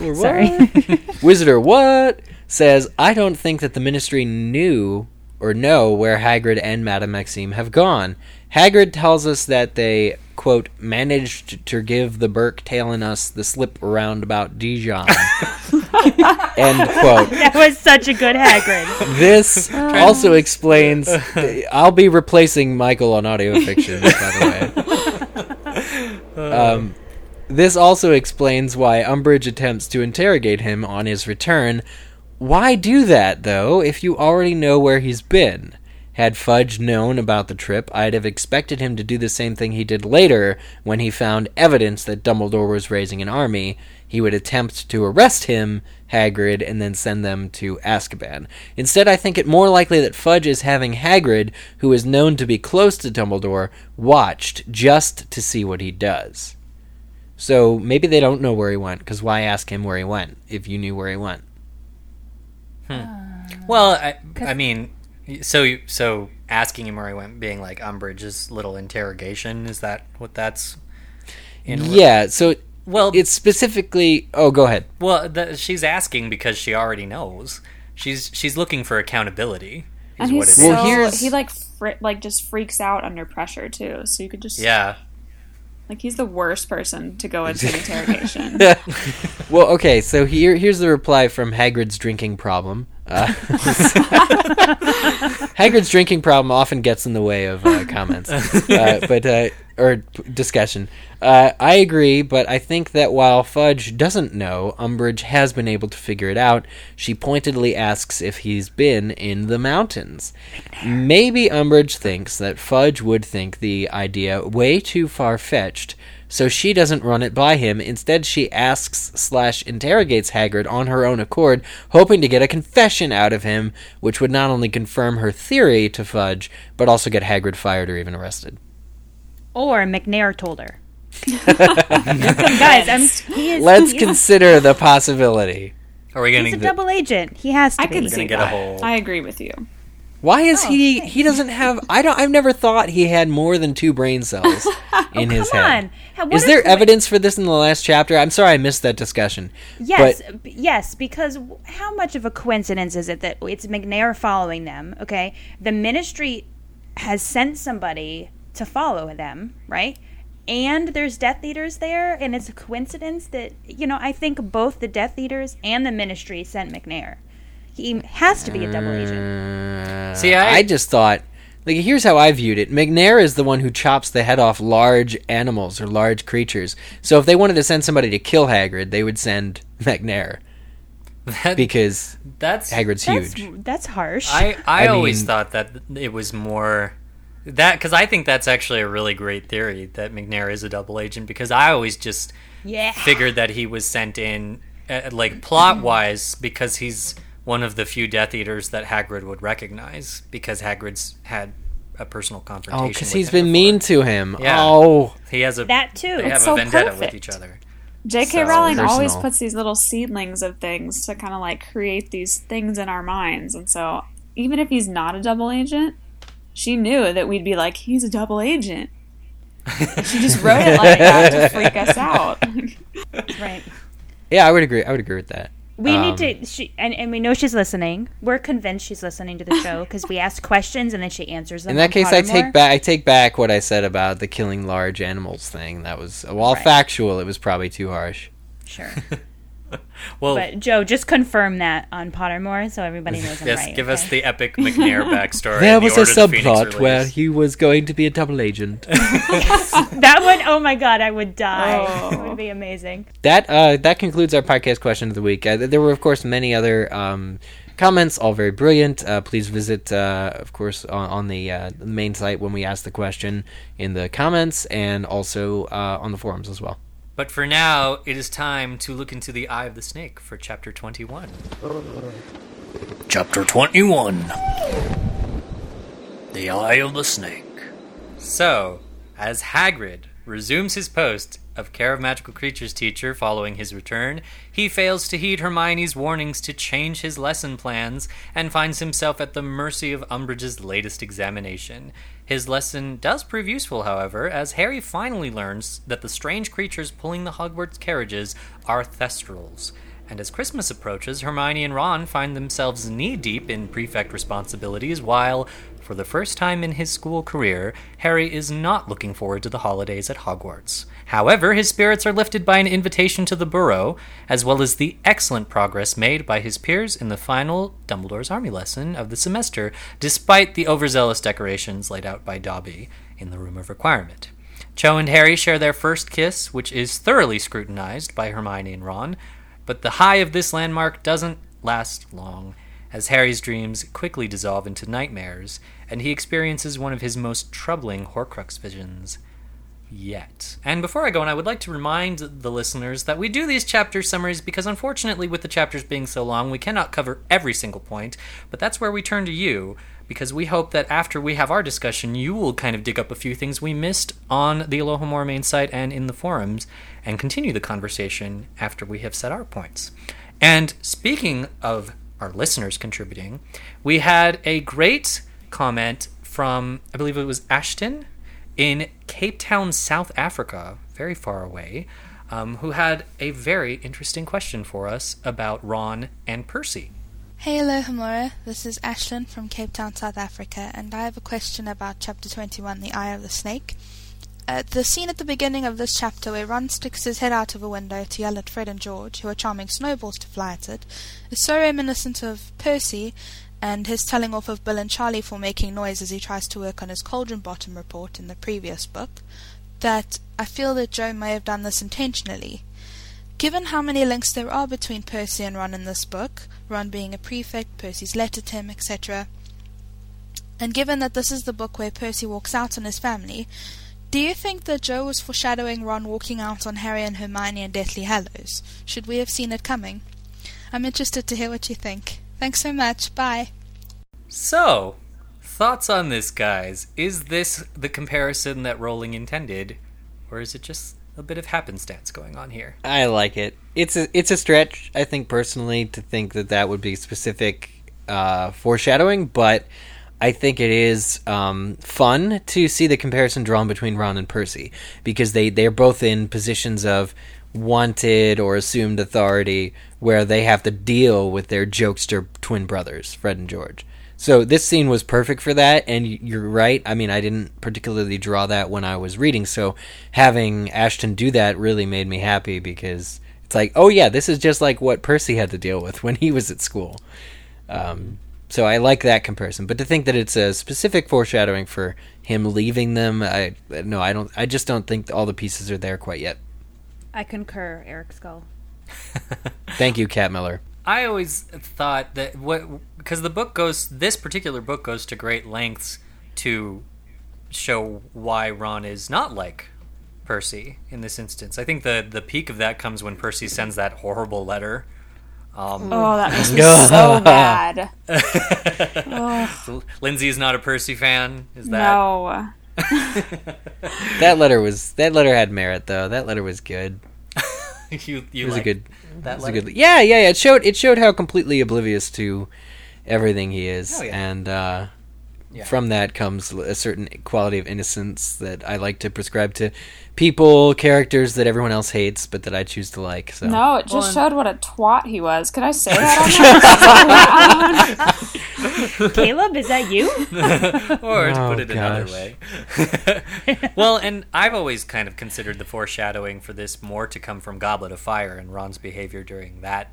[SPEAKER 1] or what?
[SPEAKER 2] Sorry.
[SPEAKER 1] Wizard or what says, "I don't think that the Ministry knew or know where Hagrid and Madame Maxime have gone." Hagrid tells us that they quote managed to give the Burke tail in us the slip around about Dijon. End quote.
[SPEAKER 2] That was such a good Hagrid.
[SPEAKER 1] This also explains. I'll be replacing Michael on audio fiction, by the way. Um, this also explains why Umbridge attempts to interrogate him on his return. Why do that, though, if you already know where he's been? Had Fudge known about the trip, I'd have expected him to do the same thing he did later when he found evidence that Dumbledore was raising an army. He would attempt to arrest him, Hagrid, and then send them to Azkaban. Instead, I think it more likely that Fudge is having Hagrid, who is known to be close to Dumbledore, watched just to see what he does. So maybe they don't know where he went, because why ask him where he went if you knew where he went? Hmm.
[SPEAKER 3] Uh, well, I, I mean, so you- so asking him where he went, being like Umbridge's little interrogation, is that what that's? In
[SPEAKER 1] Yeah, so
[SPEAKER 3] Well,
[SPEAKER 1] it's specifically. Oh, go ahead.
[SPEAKER 3] well, the, she's asking because she already knows. She's she's looking for accountability. Is
[SPEAKER 4] And
[SPEAKER 3] what
[SPEAKER 4] he's
[SPEAKER 3] it
[SPEAKER 4] so
[SPEAKER 3] is.
[SPEAKER 1] Well, here's-
[SPEAKER 4] he like fri- like just freaks out under pressure too. So you could just
[SPEAKER 3] Yeah.
[SPEAKER 4] like he's the worst person to go into an interrogation.
[SPEAKER 1] Well, okay, so here here's the reply from Hagrid's drinking problem. Uh, Hagrid's drinking problem often gets in the way of uh, comments, uh, but uh, or discussion. Uh, I agree, but I think that while Fudge doesn't know, Umbridge has been able to figure it out. She pointedly asks if he's been in the mountains. Maybe Umbridge thinks that Fudge would think the idea way too far fetched so she doesn't run it by him. Instead, she asks slash interrogates Hagrid on her own accord, hoping to get a confession out of him, which would not only confirm her theory to Fudge, but also get Hagrid fired or even arrested.
[SPEAKER 2] Or McNair told her. Guys, I'm, he is,
[SPEAKER 1] Let's
[SPEAKER 2] he is-
[SPEAKER 1] consider the possibility.
[SPEAKER 3] Are we gonna
[SPEAKER 2] he's a
[SPEAKER 3] get,
[SPEAKER 2] double agent. He has to
[SPEAKER 4] I
[SPEAKER 2] be.
[SPEAKER 4] could
[SPEAKER 3] gonna
[SPEAKER 4] see
[SPEAKER 3] get a
[SPEAKER 4] that.
[SPEAKER 3] whole?
[SPEAKER 4] I agree with you.
[SPEAKER 1] Why is
[SPEAKER 2] Oh,
[SPEAKER 1] he?
[SPEAKER 2] thanks.
[SPEAKER 1] He doesn't have. I don't. I've never thought he had more than two brain cells oh, in his
[SPEAKER 2] Come
[SPEAKER 1] head.
[SPEAKER 2] on.
[SPEAKER 1] Is there evidence for this in the last chapter? I'm sorry I missed that discussion.
[SPEAKER 2] Yes,
[SPEAKER 1] But
[SPEAKER 2] yes, because how much of a coincidence is it that it's McNair following them? Okay, the Ministry has sent somebody to follow them, right? And there's Death Eaters there, and it's a coincidence that you know. I think both the Death Eaters and the Ministry sent McNair. He has to be a double agent.
[SPEAKER 1] Uh,
[SPEAKER 3] See, I-
[SPEAKER 1] I just thought, like, here's how I viewed it. McNair is the one who chops the head off large animals or large creatures. So if they wanted to send somebody to kill Hagrid, they would send McNair
[SPEAKER 3] that,
[SPEAKER 1] because
[SPEAKER 3] that's
[SPEAKER 1] Hagrid's
[SPEAKER 2] That's
[SPEAKER 1] huge.
[SPEAKER 2] that's harsh.
[SPEAKER 3] I I,
[SPEAKER 1] I
[SPEAKER 3] always
[SPEAKER 1] mean-
[SPEAKER 3] thought that it was more that because I think that's actually a really great theory that McNair is a double agent because I always just
[SPEAKER 2] yeah.
[SPEAKER 3] figured that he was sent in uh, like plot wise because he's one of the few Death Eaters that Hagrid would recognize because Hagrid's had a personal confrontation.
[SPEAKER 1] Oh, because he's been
[SPEAKER 3] before.
[SPEAKER 1] mean to him.
[SPEAKER 3] Yeah.
[SPEAKER 1] Oh,
[SPEAKER 3] He has a
[SPEAKER 2] That too.
[SPEAKER 3] They have
[SPEAKER 4] It's
[SPEAKER 3] a
[SPEAKER 4] so
[SPEAKER 3] vendetta with each other.
[SPEAKER 4] J.K.
[SPEAKER 3] So
[SPEAKER 4] Rowling always puts these little seedlings of things to kind of like create these things in our minds. And so, even if he's not a double agent, she knew that we'd be like, he's a double agent. And she just wrote it like that to freak us out.
[SPEAKER 2] Right.
[SPEAKER 1] yeah, I would agree. I would agree with that.
[SPEAKER 2] We
[SPEAKER 1] Um,
[SPEAKER 2] need to, she, and, and we know she's listening. We're convinced she's listening to the show because we ask questions and then she answers them.
[SPEAKER 1] In that case, I take back. I take back what I said about the killing large animals thing. That was while
[SPEAKER 2] Right.
[SPEAKER 1] factual, it was probably too harsh.
[SPEAKER 2] Sure.
[SPEAKER 3] Well,
[SPEAKER 2] But Jo, just confirm that on Pottermore so everybody knows I'm
[SPEAKER 3] yes,
[SPEAKER 2] right.
[SPEAKER 3] give us the epic McNair backstory.
[SPEAKER 1] There
[SPEAKER 3] in the
[SPEAKER 1] was a
[SPEAKER 3] Order of the Phoenix
[SPEAKER 1] subplot where he was going to be a double agent.
[SPEAKER 2] that would. Oh my god, I would die.
[SPEAKER 4] Oh.
[SPEAKER 2] It would be amazing.
[SPEAKER 1] that uh, that concludes our podcast question of the week. Uh, there were, of course, many other um, comments, all very brilliant. Uh, please visit, uh, of course, on, on the, uh, main site when we ask the question in the comments, and also uh, on the forums as well.
[SPEAKER 3] But for now, it is time to look into the eye of the snake for chapter 21.
[SPEAKER 5] Chapter 21 The Eye of the Snake.
[SPEAKER 3] So, as Hagrid resumes his post of Care of Magical Creatures teacher following his return, he fails to heed Hermione's warnings to change his lesson plans and finds himself at the mercy of Umbridge's latest examination. His lesson does prove useful, however, as Harry finally learns that the strange creatures pulling the Hogwarts carriages are Thestrals. And as Christmas approaches, Hermione and Ron find themselves knee deep in prefect responsibilities, while, for the first time in his school career, Harry is not looking forward to the holidays at Hogwarts. However, his spirits are lifted by an invitation to the Burrow, as well as the excellent progress made by his peers in the final Dumbledore's Army lesson of the semester, despite the overzealous decorations laid out by Dobby in the Room of Requirement. Cho and Harry share their first kiss, which is thoroughly scrutinized by Hermione and Ron, but the high of this landmark doesn't last long, as Harry's dreams quickly dissolve into nightmares, and he experiences one of his most troubling Horcrux visions yet. And before I go on, I would like to remind the listeners that we do these chapter summaries because unfortunately, with the chapters being so long, we cannot cover every single point, but that's where we turn to you. Because we hope that after we have our discussion, you will kind of dig up a few things we missed on the Alohomora main site and in the forums, and continue the conversation after we have set our points. And speaking of our listeners contributing, we had a great comment from, I believe it was Ashton in Cape Town, South Africa, very far away, um, who had a very interesting question for us about Ron and Percy.
[SPEAKER 6] Hey, Alohomora. This is Ashlyn from Cape Town, South Africa, and I have a question about Chapter 21, The Eye of the Snake. Uh, the scene at the beginning of this chapter where Ron sticks his head out of a window to yell at Fred and George, who are charming snowballs to fly at it, is so reminiscent of Percy and his telling off of Bill and Charlie for making noise as he tries to work on his cauldron bottom report in the previous book, that I feel that Jo may have done this intentionally. Given how many links there are between Percy and Ron in this book, Ron being a prefect, Percy's letter to him, etc., and given that this is the book where Percy walks out on his family, do you think that Jo was foreshadowing Ron walking out on Harry and Hermione in Deathly Hallows? Should we have seen it coming? I'm interested to hear what you think. Thanks so much. Bye.
[SPEAKER 3] So, thoughts on this, guys? Is this the comparison that Rowling intended, or is it just a bit of happenstance going on here?
[SPEAKER 1] I like it. It's a it's a stretch, I think personally, to think that that would be specific uh, foreshadowing, but I think it is um, fun to see the comparison drawn between Ron and Percy because they they're both in positions of wanted or assumed authority where they have to deal with their jokester twin brothers, Fred and George. So this scene was perfect for that, and you're right. I mean, I didn't particularly draw that when I was reading, so having Ashton do that really made me happy because it's like, oh yeah, this is just like what Percy had to deal with when he was at school. Um, so I like that comparison, but to think that it's a specific foreshadowing for him leaving them, I no, I don't. I just don't think all the pieces are there quite yet.
[SPEAKER 2] I concur, Eric Scull.
[SPEAKER 1] Thank you, Kat Miller.
[SPEAKER 3] I always thought that what because the book goes this particular book goes to great lengths to show why Ron is not like Percy in this instance. I think the the peak of that comes when Percy sends that horrible letter. Um,
[SPEAKER 4] Oh, that makes me so bad.
[SPEAKER 3] Lindsay is not a Percy fan. Is that
[SPEAKER 4] No.
[SPEAKER 1] That letter was that letter had merit though. That letter was good.
[SPEAKER 3] you? You
[SPEAKER 1] It was
[SPEAKER 3] like
[SPEAKER 1] a good.
[SPEAKER 3] that
[SPEAKER 1] was a good. Yeah, yeah, yeah. It showed it showed how completely oblivious to everything he is,
[SPEAKER 3] Oh, yeah.
[SPEAKER 1] and uh,
[SPEAKER 3] Yeah.
[SPEAKER 1] from that comes a certain quality of innocence that I like to prescribe to people, characters that everyone else hates, but that I choose to like. So
[SPEAKER 4] No, it just
[SPEAKER 3] Well,
[SPEAKER 4] showed what a twat he was. Could I say that
[SPEAKER 2] Caleb, is that you?
[SPEAKER 3] or to
[SPEAKER 1] Oh,
[SPEAKER 3] put it another way. well, and I've always kind of considered the foreshadowing for this more to come from Goblet of Fire and Ron's behavior during that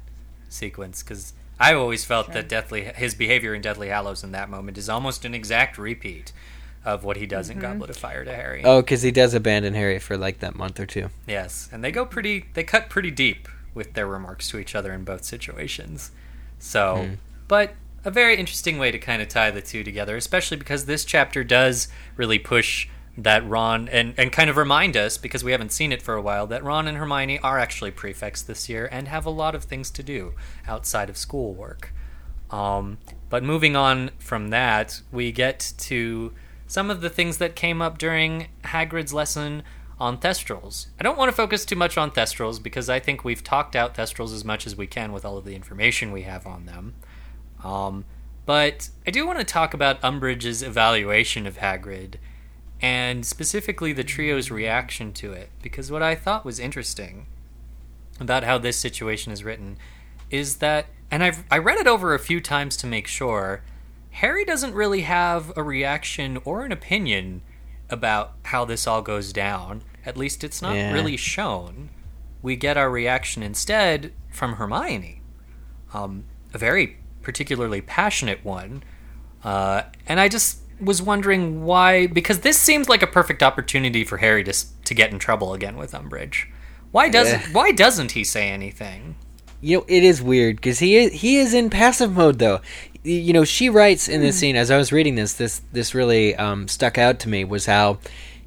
[SPEAKER 3] sequence, because I always felt that Deathly his behavior in Deathly Hallows in that moment is almost an exact repeat of what he does in mm-hmm. Goblet of Fire to Harry.
[SPEAKER 1] Oh, because he does abandon Harry for like that month or two.
[SPEAKER 3] Yes, and they go pretty. They cut pretty deep with their remarks to each other in both situations. So, hmm. but a very interesting way to kind of tie the two together, especially because this chapter does really push that Ron and and kind of remind us because we haven't seen it for a while that Ron and Hermione are actually prefects this year and have a lot of things to do outside of schoolwork. Um, but moving on from that, we get to some of the things that came up during Hagrid's lesson on Thestrals. I don't want to focus too much on Thestrals because I think we've talked out Thestrals as much as we can with all of the information we have on them. Um, but I do want to talk about Umbridge's evaluation of Hagrid and specifically the trio's reaction to it because what I thought was interesting about how this situation is written is that and I've I read it over a few times to make sure Harry doesn't really have a reaction or an opinion about how this all goes down. At least it's not
[SPEAKER 1] Yeah.
[SPEAKER 3] really shown. We get our reaction instead from Hermione, um, a very particularly passionate one. Uh, and I just was wondering why, because this seems like a perfect opportunity for Harry to to get in trouble again with Umbridge. Why doesn't
[SPEAKER 1] Yeah.
[SPEAKER 3] Why doesn't he say anything?
[SPEAKER 1] You know, it is weird because he is, he is in passive mode though. You know, she writes in this scene as I was reading this. This this really um, stuck out to me was how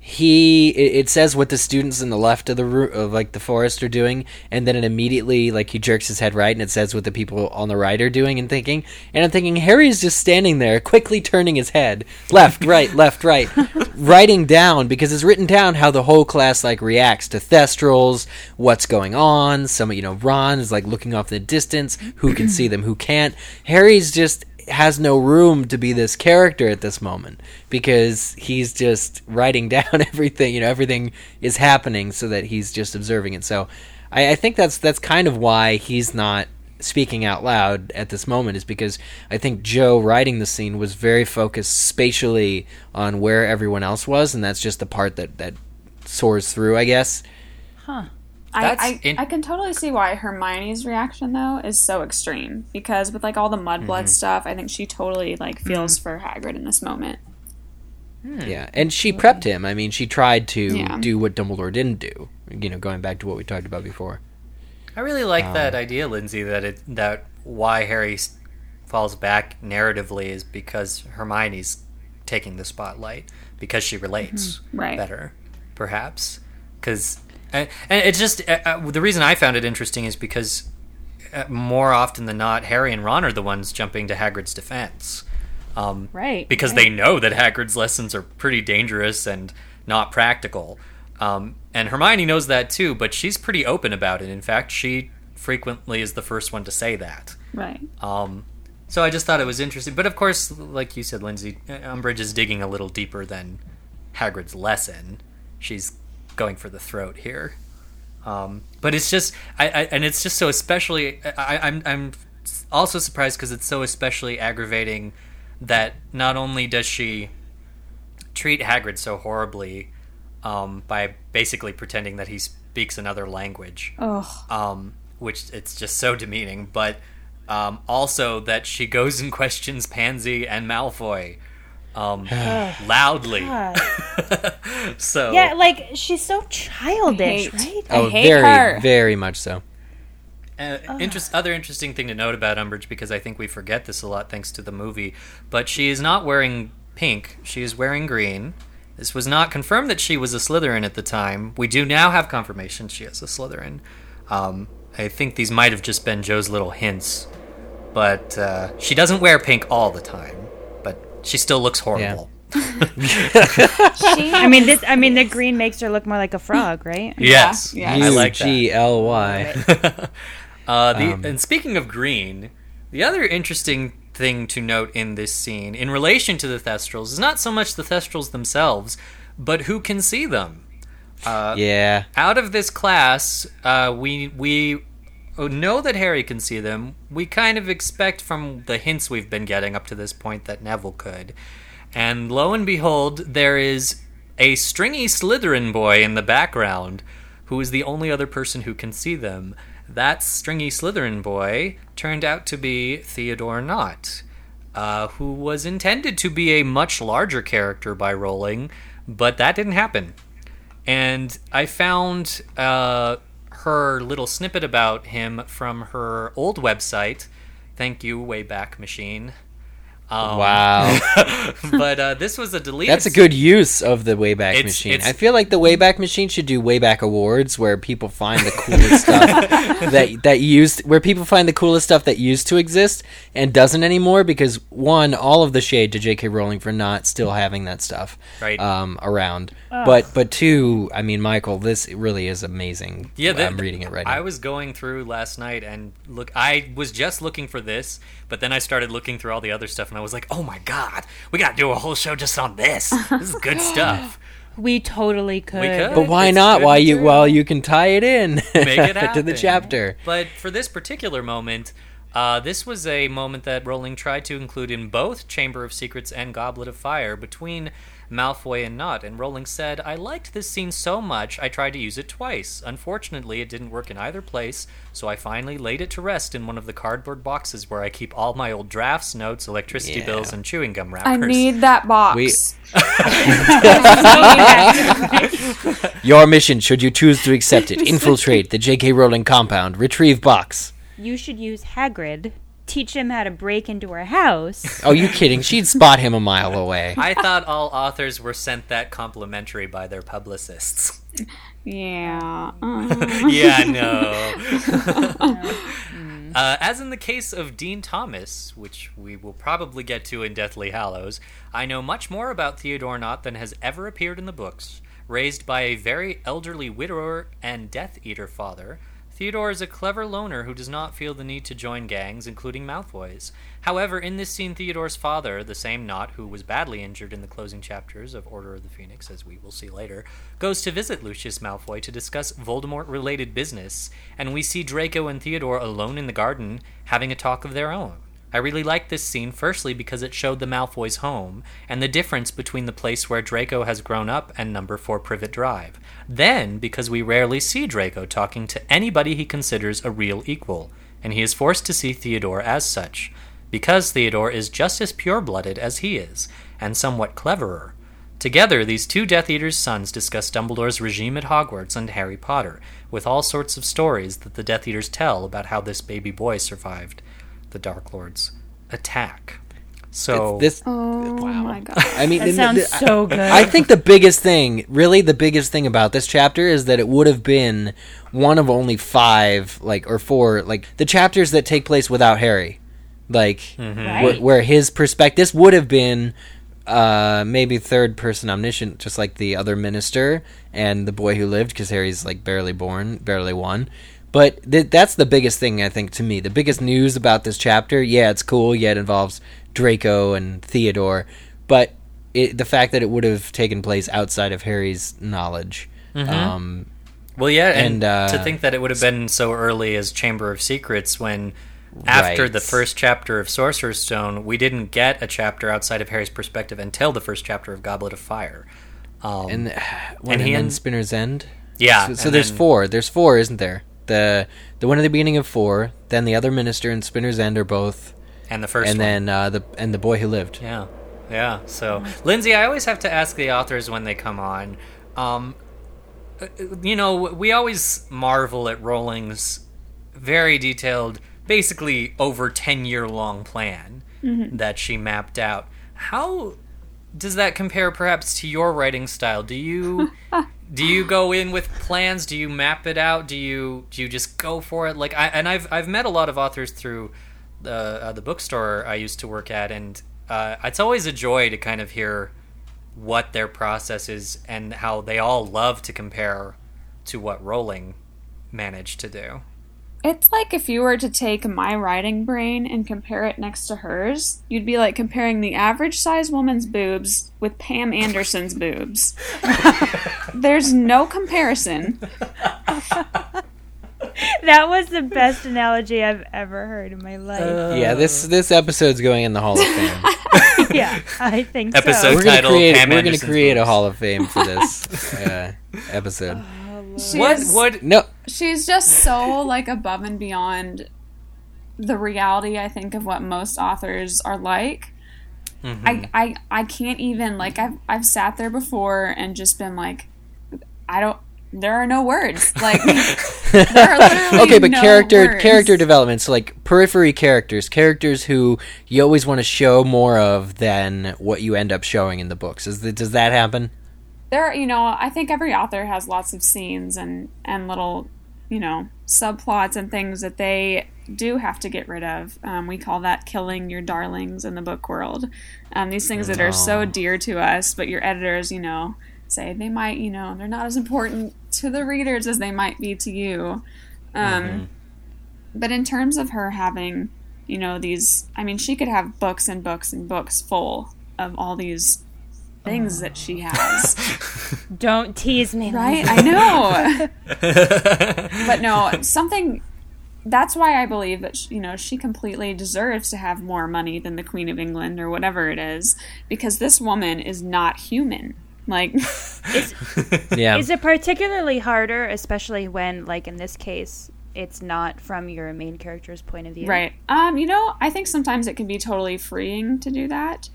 [SPEAKER 1] he it, says what the students in the left of the ro- of like the forest are doing, and then it immediately like he jerks his head right, and it says what the people on the right are doing and thinking. And I'm thinking Harry's just standing there, quickly turning his head left, right, left, right, writing down because it's written down how the whole class like reacts to Thestrals, what's going on. Some you know Ron is like looking off in the distance, who can see them, who can't. Harry's just has no room to be this character at this moment because he's just writing down everything. You know, everything is happening so that he's just observing it. So, I, I think that's that's kind of why he's not speaking out loud at this moment is because I think Jo writing the scene was very focused spatially on where everyone else was, and that's just the part that that soars through, I guess.
[SPEAKER 4] I, I,
[SPEAKER 3] in-
[SPEAKER 4] I can totally see why Hermione's reaction though is so extreme because with like all the mudblood
[SPEAKER 3] Mm-hmm.
[SPEAKER 4] stuff, I think she totally like mm-hmm. feels for Hagrid in this moment. Hmm.
[SPEAKER 1] Yeah, and she prepped him. I mean, she tried to
[SPEAKER 4] Yeah.
[SPEAKER 1] do what Dumbledore didn't do. You know, going back to what we talked about before.
[SPEAKER 3] I really like that um, idea, Lindsay. That it that why Harry falls back narratively is because Hermione's taking the spotlight because she relates mm-hmm.
[SPEAKER 4] Right.
[SPEAKER 3] better, perhaps. Because and, it's just uh, uh, the reason I found it interesting is because uh, more often than not, Harry and Ron are the ones jumping to Hagrid's defense. Um,
[SPEAKER 2] Right,
[SPEAKER 3] Because
[SPEAKER 2] right.
[SPEAKER 3] they know that Hagrid's lessons are pretty dangerous and not practical. Um, and Hermione knows that too, but she's pretty open about it. In fact, she frequently is the first one to say that.
[SPEAKER 4] Right.
[SPEAKER 3] Um, so I just thought it was interesting. But of course, like you said, Lindsay, Umbridge is digging a little deeper than Hagrid's lesson. She's going for the throat here. Um, but it's just, I, I, and it's just so especially. I, I'm, I'm also surprised because it's so especially aggravating that not only does she treat Hagrid so horribly um, by basically pretending that he speaks another language, um, which it's just so demeaning. But um, also that she goes and questions Pansy and Malfoy um, loudly. So
[SPEAKER 2] Yeah, like she's so childish,
[SPEAKER 4] hate-
[SPEAKER 2] right?
[SPEAKER 4] I
[SPEAKER 1] oh,
[SPEAKER 4] hate
[SPEAKER 1] very,
[SPEAKER 4] her.
[SPEAKER 1] very much so.
[SPEAKER 3] Uh, interest, other interesting thing to note about Umbridge, because I think we forget this a lot thanks to the movie, but she is not wearing pink. She is wearing green. This was not confirmed that she was a Slytherin at the time. We do now have confirmation she is a Slytherin. Um, I think these might have just been Jo's little hints, but uh, she doesn't wear pink all the time. But she still looks horrible.
[SPEAKER 2] I mean, this. I mean, the green makes her look more like a frog, right?
[SPEAKER 3] Yes,
[SPEAKER 4] Yeah,
[SPEAKER 3] I like.
[SPEAKER 1] G L Y.
[SPEAKER 3] Uh, the,
[SPEAKER 1] Um,
[SPEAKER 3] and speaking of green, the other interesting thing to note in this scene, in relation to the Thestrals, is not so much the Thestrals themselves, but who can see them. Uh,
[SPEAKER 1] Yeah.
[SPEAKER 3] Out of this class, uh, we we know that Harry can see them. We kind of expect from the hints we've been getting up to this point that Neville could. And lo and behold, there is a stringy Slytherin boy in the background who is the only other person who can see them. That stringy Slytherin boy turned out to be Theodore Nott, uh, who was intended to be a much larger character by Rowling, but that didn't happen. And I found uh, her little snippet about him from her old website. Thank you, Wayback Machine. Um,
[SPEAKER 1] Wow.
[SPEAKER 3] but uh, this was a deleted.
[SPEAKER 1] That's a good use of the Wayback
[SPEAKER 3] It's-
[SPEAKER 1] Machine.
[SPEAKER 3] it's-
[SPEAKER 1] I feel like the Wayback Machine should do Wayback Awards where people find the coolest stuff that that used where people find the coolest stuff that used to exist and doesn't anymore because one, all of the shade to J.K. Rowling for not still having that stuff
[SPEAKER 3] Right.
[SPEAKER 1] um, around. But but two, I mean, Michael, this really is amazing.
[SPEAKER 3] Yeah, the-
[SPEAKER 1] I'm reading it right now.
[SPEAKER 3] I was going through last night and look. I was just looking for this, but then I started looking through all the other stuff, and I was like, "Oh my god, we gotta do a whole show just on this. This is good stuff."
[SPEAKER 2] We totally could.
[SPEAKER 3] could.
[SPEAKER 1] but why
[SPEAKER 3] It's
[SPEAKER 1] not? Why you
[SPEAKER 3] material.
[SPEAKER 1] while you can tie it in
[SPEAKER 3] Make it
[SPEAKER 1] to the chapter.
[SPEAKER 3] But for this particular moment, uh, this was a moment that Rowling tried to include in both Chamber of Secrets and Goblet of Fire between Malfoy and Nott. And Rowling said, I liked this scene so much, I tried to use it twice. Unfortunately, it didn't work in either place, so I finally laid it to rest in one of the cardboard boxes where I keep all my old drafts, notes, electricity
[SPEAKER 1] Yeah.
[SPEAKER 3] bills, and chewing gum wrappers.
[SPEAKER 4] I need that box.
[SPEAKER 1] We- Your mission, should you choose to accept it, infiltrate the J.K. Rowling compound, retrieve box.
[SPEAKER 2] you should use Hagrid. Teach him how to break into her house.
[SPEAKER 1] Oh, you kidding? She'd spot him a mile away.
[SPEAKER 3] I thought all authors were sent that complimentary by their publicists.
[SPEAKER 4] yeah. Uh,
[SPEAKER 3] yeah, no. uh, as in the case of Dean Thomas, which we will probably get to in Deathly Hallows, I know much more about Theodore Nott than has ever appeared in the books. Raised by a very elderly widower and Death Eater father, Theodore is a clever loner who does not feel the need to join gangs, including Malfoy's. However, in this scene, Theodore's father, the same Nott who was badly injured in the closing chapters of Order of the Phoenix, as we will see later, goes to visit Lucius Malfoy to discuss Voldemort related business, and we see Draco and Theodore alone in the garden having a talk of their own. I really liked this scene firstly because it showed the Malfoys' home and the difference between the place where Draco has grown up and number 4 Privet Drive. Then because we rarely see Draco talking to anybody he considers a real equal, and he is forced to see Theodore as such, because Theodore is just as pure blooded as he is, and somewhat cleverer. Together, these two Death Eater's sons discuss Dumbledore's regime at Hogwarts and Harry Potter, with all sorts of stories that the Death Eaters tell about how this baby boy survived the Dark Lord's attack. So
[SPEAKER 1] This,
[SPEAKER 4] oh my god.
[SPEAKER 1] I mean,
[SPEAKER 2] That sounds
[SPEAKER 1] the-
[SPEAKER 2] so good.
[SPEAKER 1] I think the biggest thing, really, the biggest thing about this chapter is that it would have been one of only five, like, or four, like, the chapters that take place without Harry. Like,
[SPEAKER 2] Right.
[SPEAKER 1] wh- where his perspective, this would have been uh, maybe third person omniscient, just like the other minister and the boy who lived, because Harry's, like, barely born, barely one. But th- that's the biggest thing, I think, to me. The biggest news about this chapter, yeah, it's cool, yeah, it involves Draco and Theodore, but it, the fact that it would have taken place outside of Harry's knowledge. Um,
[SPEAKER 3] Well, yeah, and,
[SPEAKER 1] And, uh,
[SPEAKER 3] to think that it would have been so early as Chamber of Secrets when, after
[SPEAKER 1] Right.
[SPEAKER 3] the first chapter of Sorcerer's Stone, we didn't get a chapter outside of Harry's perspective until the first chapter of Goblet of Fire. Um,
[SPEAKER 1] and when
[SPEAKER 3] And
[SPEAKER 1] and,
[SPEAKER 3] he and-
[SPEAKER 1] Spinner's End.
[SPEAKER 3] yeah,
[SPEAKER 1] So, so there's
[SPEAKER 3] then-
[SPEAKER 1] four. There's four, isn't there? The the one at the beginning of four. Then the other minister and Spinner's End are both,
[SPEAKER 3] and the first
[SPEAKER 1] and
[SPEAKER 3] one.
[SPEAKER 1] then uh, the and the boy who lived.
[SPEAKER 3] Yeah, yeah. So, Lindsay, I always have to ask the authors when they come on. Um, uh, you know, we always marvel at Rowling's very detailed, basically over ten year long plan that she mapped out. How does that compare, perhaps, to your writing style? Do you do you go in with plans? Do you map it out? Do you do you just go for it? Like, I, and I've I've met a lot of authors through the uh, the bookstore I used to work at, and uh, it's always a joy to kind of hear what their process is and how they all love to compare to what Rowling managed to do.
[SPEAKER 4] It's like if you were to take my writing brain and compare it next to hers, you'd be like comparing the average size woman's boobs with Pam Anderson's boobs. There's no comparison.
[SPEAKER 2] that was the best analogy I've ever heard in my life.
[SPEAKER 3] Uh,
[SPEAKER 1] Yeah, this this episode's going in the Hall of Fame.
[SPEAKER 2] yeah, I think
[SPEAKER 3] Episode
[SPEAKER 2] so.
[SPEAKER 1] we're gonna
[SPEAKER 3] title,
[SPEAKER 1] create
[SPEAKER 3] Pam
[SPEAKER 1] we're gonna
[SPEAKER 3] Anderson's
[SPEAKER 1] create a. Hall of Fame for this uh, episode.
[SPEAKER 4] She's,
[SPEAKER 3] What what
[SPEAKER 1] No,
[SPEAKER 4] She's just so like above and beyond the reality I think of what most authors are like. Mm-hmm. I, I I can't even like I've I've sat there before and just been like I don't there are no words like There are literally
[SPEAKER 1] okay, but
[SPEAKER 4] no
[SPEAKER 1] character
[SPEAKER 4] words.
[SPEAKER 1] character development, so like periphery characters, characters who you always want to show more of than what you end up showing in the books. Is the, does that happen?
[SPEAKER 4] There you know i think every author has lots of scenes and and little you know subplots and things that they do have to get rid of. Um, we call that killing your darlings in the book world. Um, these things that are so dear to us but your editors you know say they might you know they're not as important to the readers as they might be to you. Um, but in terms of her having you know these i mean she could have books and books and books full of all these things that she has
[SPEAKER 2] Don't tease me,
[SPEAKER 4] Right? I know. but no, something that's why I believe that sh- you know she completely deserves to have more money than the Queen of England or whatever it is because this woman is not human. Like
[SPEAKER 1] Yeah.
[SPEAKER 2] Is it particularly harder, especially when, like in this case, it's not from your main character's point of view?
[SPEAKER 4] right. Um you know, I think sometimes it can be totally freeing to do that.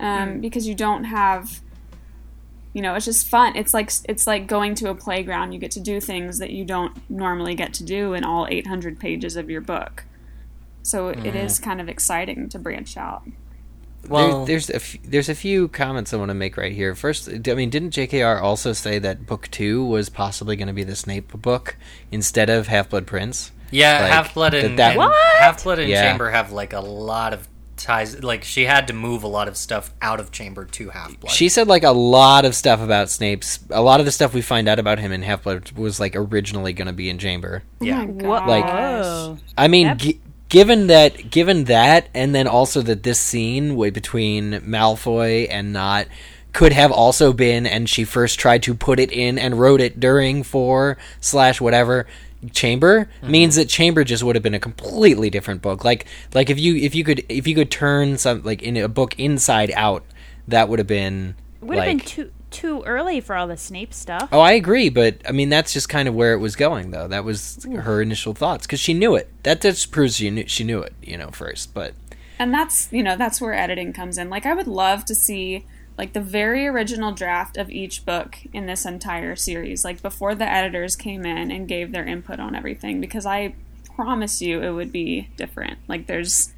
[SPEAKER 4] Um because you don't have you know, it's just fun. It's like it's like going to a playground. You get to do things that you don't normally get to do in all 800 pages of your book. So it is kind of exciting to branch out.
[SPEAKER 3] Well,
[SPEAKER 1] there, there's a f- there's a few comments I want to make right here. First, I mean, didn't J.K.R. also say that book two was possibly going to be the Snape book instead of Half Blood Prince?
[SPEAKER 3] Yeah,
[SPEAKER 1] Like,
[SPEAKER 3] Half Blood and,
[SPEAKER 1] that-
[SPEAKER 3] and Half Blood and
[SPEAKER 1] Yeah.
[SPEAKER 3] Chamber have like a lot of ties. Like she had to move a lot of stuff out of Chamber to Half Blood.
[SPEAKER 1] She said like a lot of stuff about Snape's. A lot of the stuff we find out about him in Half Blood was like originally going to be in Chamber.
[SPEAKER 4] Oh yeah,
[SPEAKER 2] Oh?
[SPEAKER 1] Like-
[SPEAKER 2] Whoa.
[SPEAKER 1] I mean,
[SPEAKER 2] Yep.
[SPEAKER 1] gi- given that, given that, and then also that this scene way between Malfoy and Nott could have also been, and she first tried to put it in and wrote it during four slash whatever chamber mm-hmm. means that chamber just would have been a completely different book like like if you if you could if you could turn some like in a book inside out that would have been
[SPEAKER 2] Would
[SPEAKER 1] like
[SPEAKER 2] have been too too early for all the Snape stuff.
[SPEAKER 1] Oh, I agree, but I mean that's just kind of where it was going, though. That was her initial thoughts because she knew it. That just proves she knew she knew it, you know, first. But
[SPEAKER 4] and that's you know that's where editing comes in like i would love to see like the very original draft of each book in this entire series like before the editors came in and gave their input on everything because i promise you it would be different. Like there's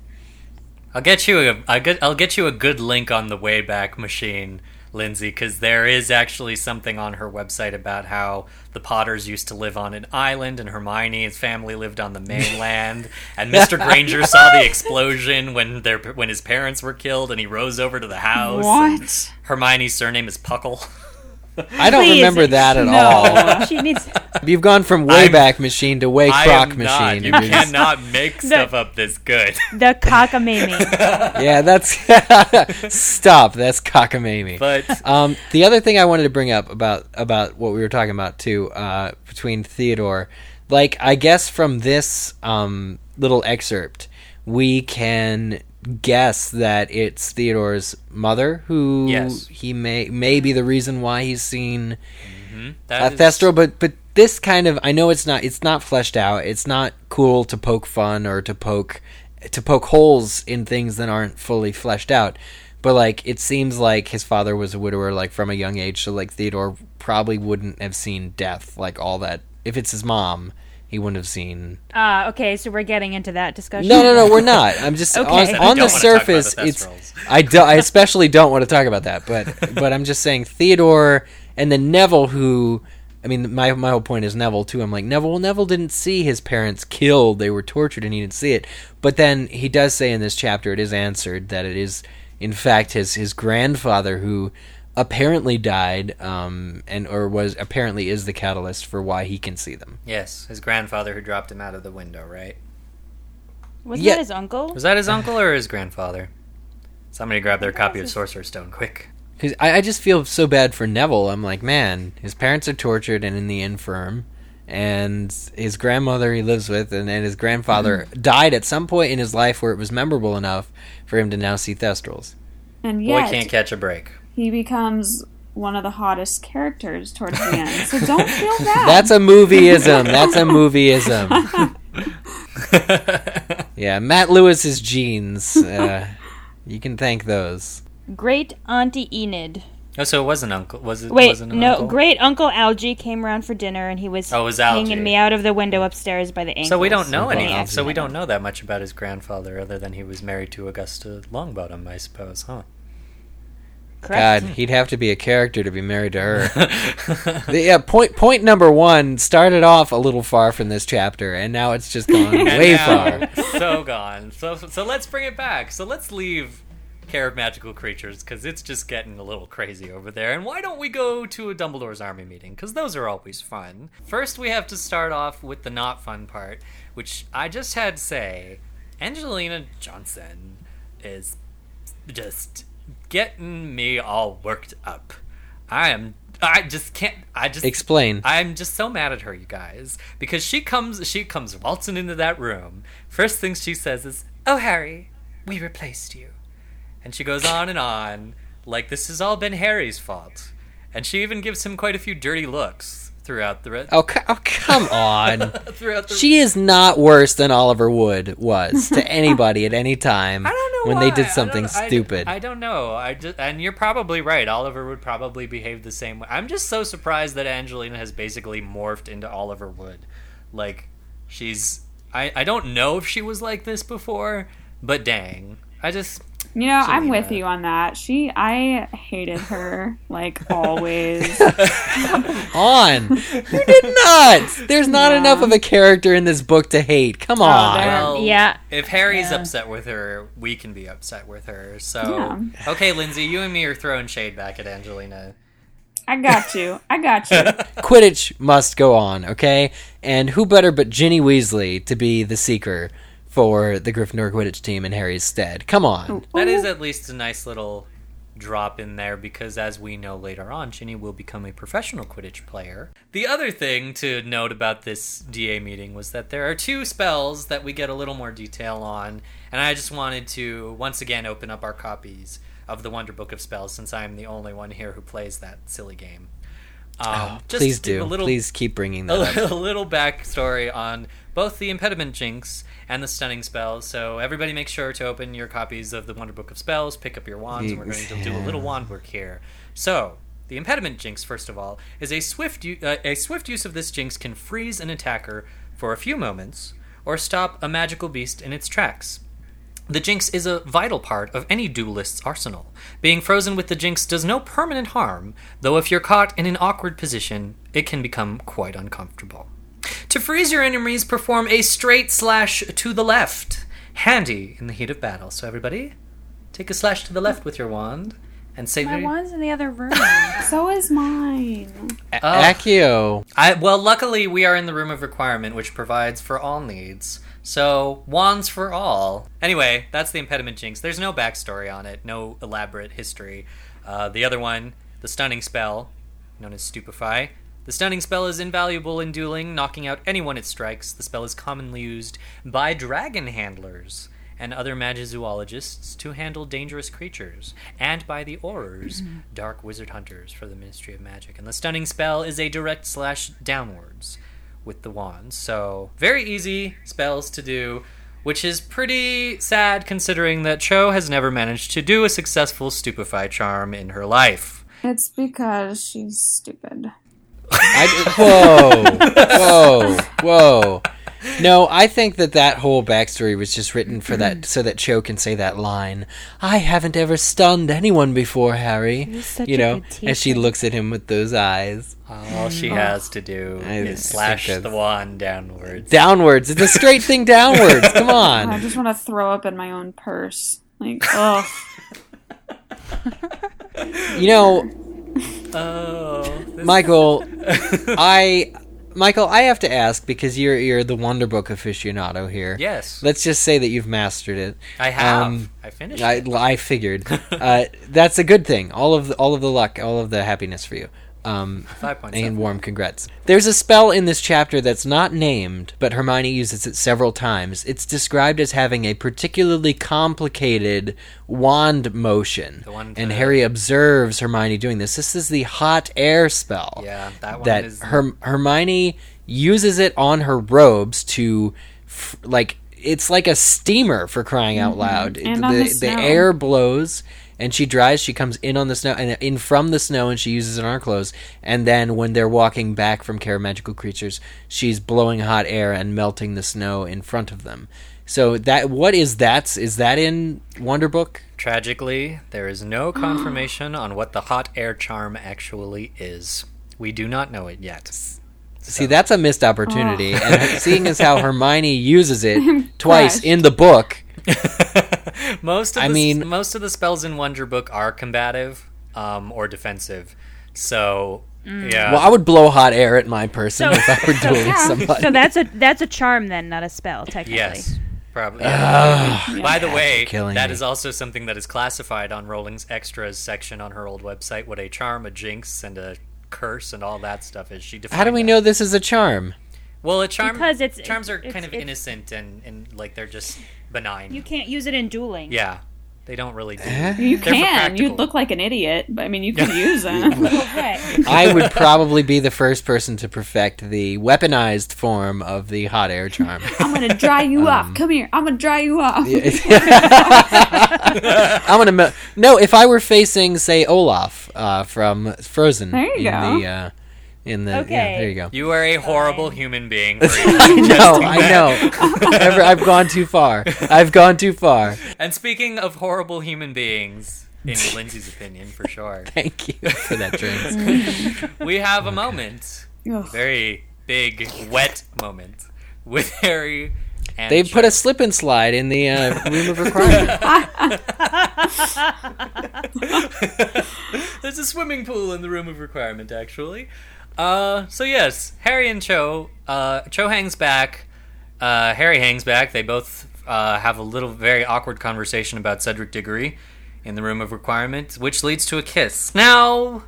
[SPEAKER 3] I'll get you a I'll get, I'll get you a good link on the Wayback Machine, Lindsay, because there is actually something on her website about how the Potters used to live on an island and Hermione's family lived on the mainland, and Mr. Granger saw the explosion when their when his parents were killed, and he rose over to the house.
[SPEAKER 4] what
[SPEAKER 3] Hermione's surname is Puckle.
[SPEAKER 1] I don't
[SPEAKER 2] Please,
[SPEAKER 1] remember that at all.
[SPEAKER 2] she needs.
[SPEAKER 1] You've gone from Wayback Machine to Way
[SPEAKER 3] I
[SPEAKER 1] Croc Machine.
[SPEAKER 3] not. You
[SPEAKER 1] you're just-
[SPEAKER 3] cannot make stuff up this good.
[SPEAKER 2] The cockamamie.
[SPEAKER 1] yeah, that's stop. That's cockamamie.
[SPEAKER 3] But
[SPEAKER 1] Um, the other thing I wanted to bring up about about what we were talking about too, uh, between Theodore, like I guess from this um, little excerpt, we can guess that it's Theodore's mother who
[SPEAKER 3] Yes.
[SPEAKER 1] he may may be the reason why he's seen
[SPEAKER 3] that
[SPEAKER 1] uh,
[SPEAKER 3] is-
[SPEAKER 1] Thestral, but but this kind of I know it's not it's not fleshed out. It's not cool to poke fun or to poke to poke holes in things that aren't fully fleshed out. But like it seems like his father was a widower like from a young age, so like Theodore probably wouldn't have seen death like all that. If it's his mom, he wouldn't have seen.
[SPEAKER 2] Ah, okay, so we're getting into that discussion.
[SPEAKER 1] No, no, no, we're not. I'm just
[SPEAKER 2] Okay.
[SPEAKER 1] on, on the
[SPEAKER 3] wanna talk about
[SPEAKER 1] surface.
[SPEAKER 3] the
[SPEAKER 1] it's I do, I especially don't want to talk about that, but but I'm just saying Theodore and then Neville, who I mean, my my whole point is Neville too. I'm like Neville. Neville didn't see his parents killed; they were tortured, and he didn't see it. But then he does say in this chapter, it is answered that it is in fact his his grandfather who apparently died, um, and or was apparently is the catalyst for why he can see them.
[SPEAKER 3] yes, his grandfather who dropped him out of the window, right?
[SPEAKER 2] Wasn't
[SPEAKER 1] Yeah.
[SPEAKER 2] that his uncle?
[SPEAKER 3] Was that his uncle or his grandfather? Somebody grab their copy of Sorcerer's Stone, quick.
[SPEAKER 1] I, I just feel so bad for Neville. I'm like, man, his parents are tortured and in the infirm, and his grandmother he lives with, and, and his grandfather died at some point in his life where it was memorable enough for him to now see Thestrals.
[SPEAKER 4] and
[SPEAKER 3] Boy can't catch a break.
[SPEAKER 4] He becomes one of the hottest characters towards the end so don't feel bad
[SPEAKER 1] That's a movieism. That's a movieism. yeah, Matt Lewis's genes. Uh, you can thank those.
[SPEAKER 2] Great Auntie Enid.
[SPEAKER 3] Oh, so it was an uncle. Was it?
[SPEAKER 2] Wait,
[SPEAKER 3] wasn't an
[SPEAKER 2] no,
[SPEAKER 3] uncle?
[SPEAKER 2] great uncle Algie came around for dinner and he was,
[SPEAKER 3] Oh, it was Algie.
[SPEAKER 2] hanging me out of the window upstairs by the ankles.
[SPEAKER 3] So we don't know
[SPEAKER 1] Uncle
[SPEAKER 3] anything. So we don't know that much about his grandfather, other than he was married to Augusta Longbottom, I suppose, huh?
[SPEAKER 2] Correct.
[SPEAKER 1] God, he'd have to be a character to be married to her. The- yeah, point point number one started off a little far from this chapter, and now it's just gone way far.
[SPEAKER 3] so gone. So so let's bring it back. So let's leave care of magical creatures because it's just getting a little crazy over there. And why don't we go to a Dumbledore's army meeting? Because those are always fun. First, we have to start off with the not fun part, which I just had to say, Angelina Johnson is just getting me all worked up. I am. I just can't. I just
[SPEAKER 1] Explain.
[SPEAKER 3] I'm just so mad at her, you guys, because she comes she comes waltzing into that room. First thing she says is, "Oh, Harry, we replaced you," and she goes on and on like this has all been Harry's fault, and she even gives him quite a few dirty looks throughout the re-
[SPEAKER 1] Oh, oh come on.
[SPEAKER 3] throughout the.
[SPEAKER 1] She is not worse than Oliver Wood was to anybody at any time
[SPEAKER 3] I don't know
[SPEAKER 1] when
[SPEAKER 3] why.
[SPEAKER 1] they did something
[SPEAKER 3] I-
[SPEAKER 1] stupid.
[SPEAKER 3] I, don't know. I just, and you're probably right. Oliver would probably behave the same way. I'm just so surprised that Angelina has basically morphed into Oliver Wood. Like she's I I don't know if she was like this before, but dang. I just
[SPEAKER 4] You know, I'm with you on that. She, I hated her like always.
[SPEAKER 1] on. You did not. There's not
[SPEAKER 4] Yeah.
[SPEAKER 1] enough of a character in this book to hate. Come oh, on.
[SPEAKER 4] there-
[SPEAKER 3] well,
[SPEAKER 2] yeah.
[SPEAKER 3] If Harry's
[SPEAKER 2] Yeah.
[SPEAKER 3] upset with her, we can be upset with her. So
[SPEAKER 4] Yeah.
[SPEAKER 3] okay, Lindsay, you and me are throwing shade back at Angelina.
[SPEAKER 4] I got you. I got you.
[SPEAKER 1] Quidditch must go on, okay? And who better but Ginny Weasley to be the seeker for the Gryffindor Quidditch team in Harry's stead? Come on.
[SPEAKER 3] That is at least a nice little drop in there because, as we know later on, Ginny will become a professional Quidditch player. The other thing to note about this DA meeting was that there are two spells that we get a little more detail on, and I just wanted to once again open up our copies of the Wonder Book of Spells since I'm the only one here who plays that silly game. Um, just
[SPEAKER 1] Please do.
[SPEAKER 3] A little,
[SPEAKER 1] Please keep bringing
[SPEAKER 3] a
[SPEAKER 1] that up.
[SPEAKER 3] little, little backstory on both the impediment jinx and the stunning spells. So everybody make sure to open your copies of the Wonder Book of Spells, pick up your wands, and we're going to do a little wand work here. So the impediment jinx, first of all, is a swift u- uh, a swift use of this jinx can freeze an attacker for a few moments or stop a magical beast in its tracks. The Jinx is a vital part of any duelist's arsenal. Being frozen with the Jinx does no permanent harm, though if you're caught in an awkward position, it can become quite uncomfortable. To freeze your enemies, perform a straight slash to the left. Handy in the heat of battle. So everybody, take a slash to the left with your wand and save
[SPEAKER 2] My
[SPEAKER 3] your.
[SPEAKER 2] wand's in the other room.
[SPEAKER 4] so is mine.
[SPEAKER 1] A- oh. Accio.
[SPEAKER 3] I, well, luckily we are in the room of requirement, which provides for all needs. So wands for all. Anyway, that's the impediment jinx. There's no backstory on it, no elaborate history. Uh, the other one, the stunning spell, known as stupefy. The stunning spell is invaluable in dueling, knocking out anyone it strikes. The spell is commonly used by dragon handlers and other magizoologists to handle dangerous creatures, and by the Aurors, dark wizard hunters for the Ministry of Magic. And the stunning spell is a direct slash downwards with the wands. So, very easy spells to do, which is pretty sad considering that Cho has never managed to do a successful stupefy charm in her life.
[SPEAKER 4] It's because she's stupid.
[SPEAKER 1] I, whoa, whoa, whoa. No, I think that that whole backstory was just written for that, mm. so that Cho can say that line. I haven't ever stunned anyone before, Harry.
[SPEAKER 2] such
[SPEAKER 1] You know,
[SPEAKER 2] good
[SPEAKER 1] as she looks at him with those eyes
[SPEAKER 3] All she oh. has to do
[SPEAKER 1] I
[SPEAKER 3] is slash the wand downwards.
[SPEAKER 1] downwards. It's a straight thing downwards. Come on.
[SPEAKER 4] I just want to throw up in my own purse. Like, oh,
[SPEAKER 1] You know,
[SPEAKER 3] Oh, this-
[SPEAKER 1] Michael, I, Michael, I have to ask because you're you're the Wonder Book aficionado here.
[SPEAKER 3] yes,
[SPEAKER 1] Let's just say that you've mastered it.
[SPEAKER 3] I have.
[SPEAKER 1] um,
[SPEAKER 3] I finished.
[SPEAKER 1] I,
[SPEAKER 3] it.
[SPEAKER 1] I figured uh, that's a good thing. All of the, all of the luck, all of the happiness for you. Um,
[SPEAKER 3] Five points.
[SPEAKER 1] and warm congrats. There's a spell in this chapter that's not named, but Hermione uses it several times. It's described as having a particularly complicated wand motion,
[SPEAKER 3] The one
[SPEAKER 1] and Harry observes Hermione doing this. This is the hot air spell.
[SPEAKER 3] Yeah, that one
[SPEAKER 1] that
[SPEAKER 3] is
[SPEAKER 1] Herm- Hermione uses it on her robes to, f- like, it's like a steamer for crying out loud.
[SPEAKER 4] And on
[SPEAKER 1] the,
[SPEAKER 4] the
[SPEAKER 1] air blows and she dries. She comes in on the snow and in from the snow, and she uses it on her clothes. And then when they're walking back from Care of Magical Creatures, she's blowing hot air and melting the snow in front of them. So that what is that? Is that in Wonder Book?
[SPEAKER 3] Tragically, there is no confirmation on what the hot air charm actually is. We do not know it yet.
[SPEAKER 1] See, that's a missed opportunity. And seeing as how Hermione uses it twice
[SPEAKER 4] crushed.
[SPEAKER 1] in the book,
[SPEAKER 3] most of
[SPEAKER 1] I
[SPEAKER 3] the,
[SPEAKER 1] mean-
[SPEAKER 3] most of the spells in Wonder Book are combative um, or defensive. So yeah,
[SPEAKER 1] well, I would blow hot air at my person
[SPEAKER 2] So-
[SPEAKER 1] if I were dueling somebody.
[SPEAKER 2] So that's a that's a charm then, not a spell, technically.
[SPEAKER 3] yes, probably. yeah. By the way,
[SPEAKER 1] killing
[SPEAKER 3] that
[SPEAKER 1] me.
[SPEAKER 3] is also something that is classified on Rowling's extras section on her old website. What a charm, a jinx, and a curse, and all that stuff is. She defined
[SPEAKER 1] how do we
[SPEAKER 3] that.
[SPEAKER 1] know this is a charm?
[SPEAKER 3] Well, a charm
[SPEAKER 2] Because it's-
[SPEAKER 3] charms are
[SPEAKER 2] it's-
[SPEAKER 3] kind of
[SPEAKER 2] it's-
[SPEAKER 3] innocent and, and like they're just benign.
[SPEAKER 2] You can't use it in dueling.
[SPEAKER 3] yeah, they don't really do.
[SPEAKER 1] Eh?
[SPEAKER 4] You
[SPEAKER 3] They're
[SPEAKER 4] can.
[SPEAKER 3] practical.
[SPEAKER 4] You'd look like an idiot, but I mean, you can use them.
[SPEAKER 1] I would probably be the first person to perfect the weaponized form of the hot air charm.
[SPEAKER 4] I'm gonna dry you
[SPEAKER 1] Um,
[SPEAKER 4] off. Come here. I'm gonna dry you off.
[SPEAKER 1] I'm gonna mel- no. If I were facing, say, Olaf uh, from Frozen,
[SPEAKER 4] There you
[SPEAKER 1] in
[SPEAKER 4] go.
[SPEAKER 1] the uh, in the
[SPEAKER 2] Okay.
[SPEAKER 1] yeah, there you go.
[SPEAKER 3] You are a horrible human being.
[SPEAKER 1] I know, I know. Ever- I've gone too far. I've gone too far.
[SPEAKER 3] and speaking of horrible human beings, in Lindsay's opinion, for sure,
[SPEAKER 1] Thank you for that, James.
[SPEAKER 3] we have a moment,
[SPEAKER 4] Ugh.
[SPEAKER 3] very big, wet moment with Harry. And
[SPEAKER 1] They put a slip and slide in the uh, room of requirement.
[SPEAKER 3] There's a swimming pool in the room of requirement, actually. Uh, so yes, Harry and Cho. Uh, Cho hangs back. Uh, Harry hangs back. They both uh, have a little, very awkward conversation about Cedric Diggory in the room of requirement, which leads to a kiss. Now,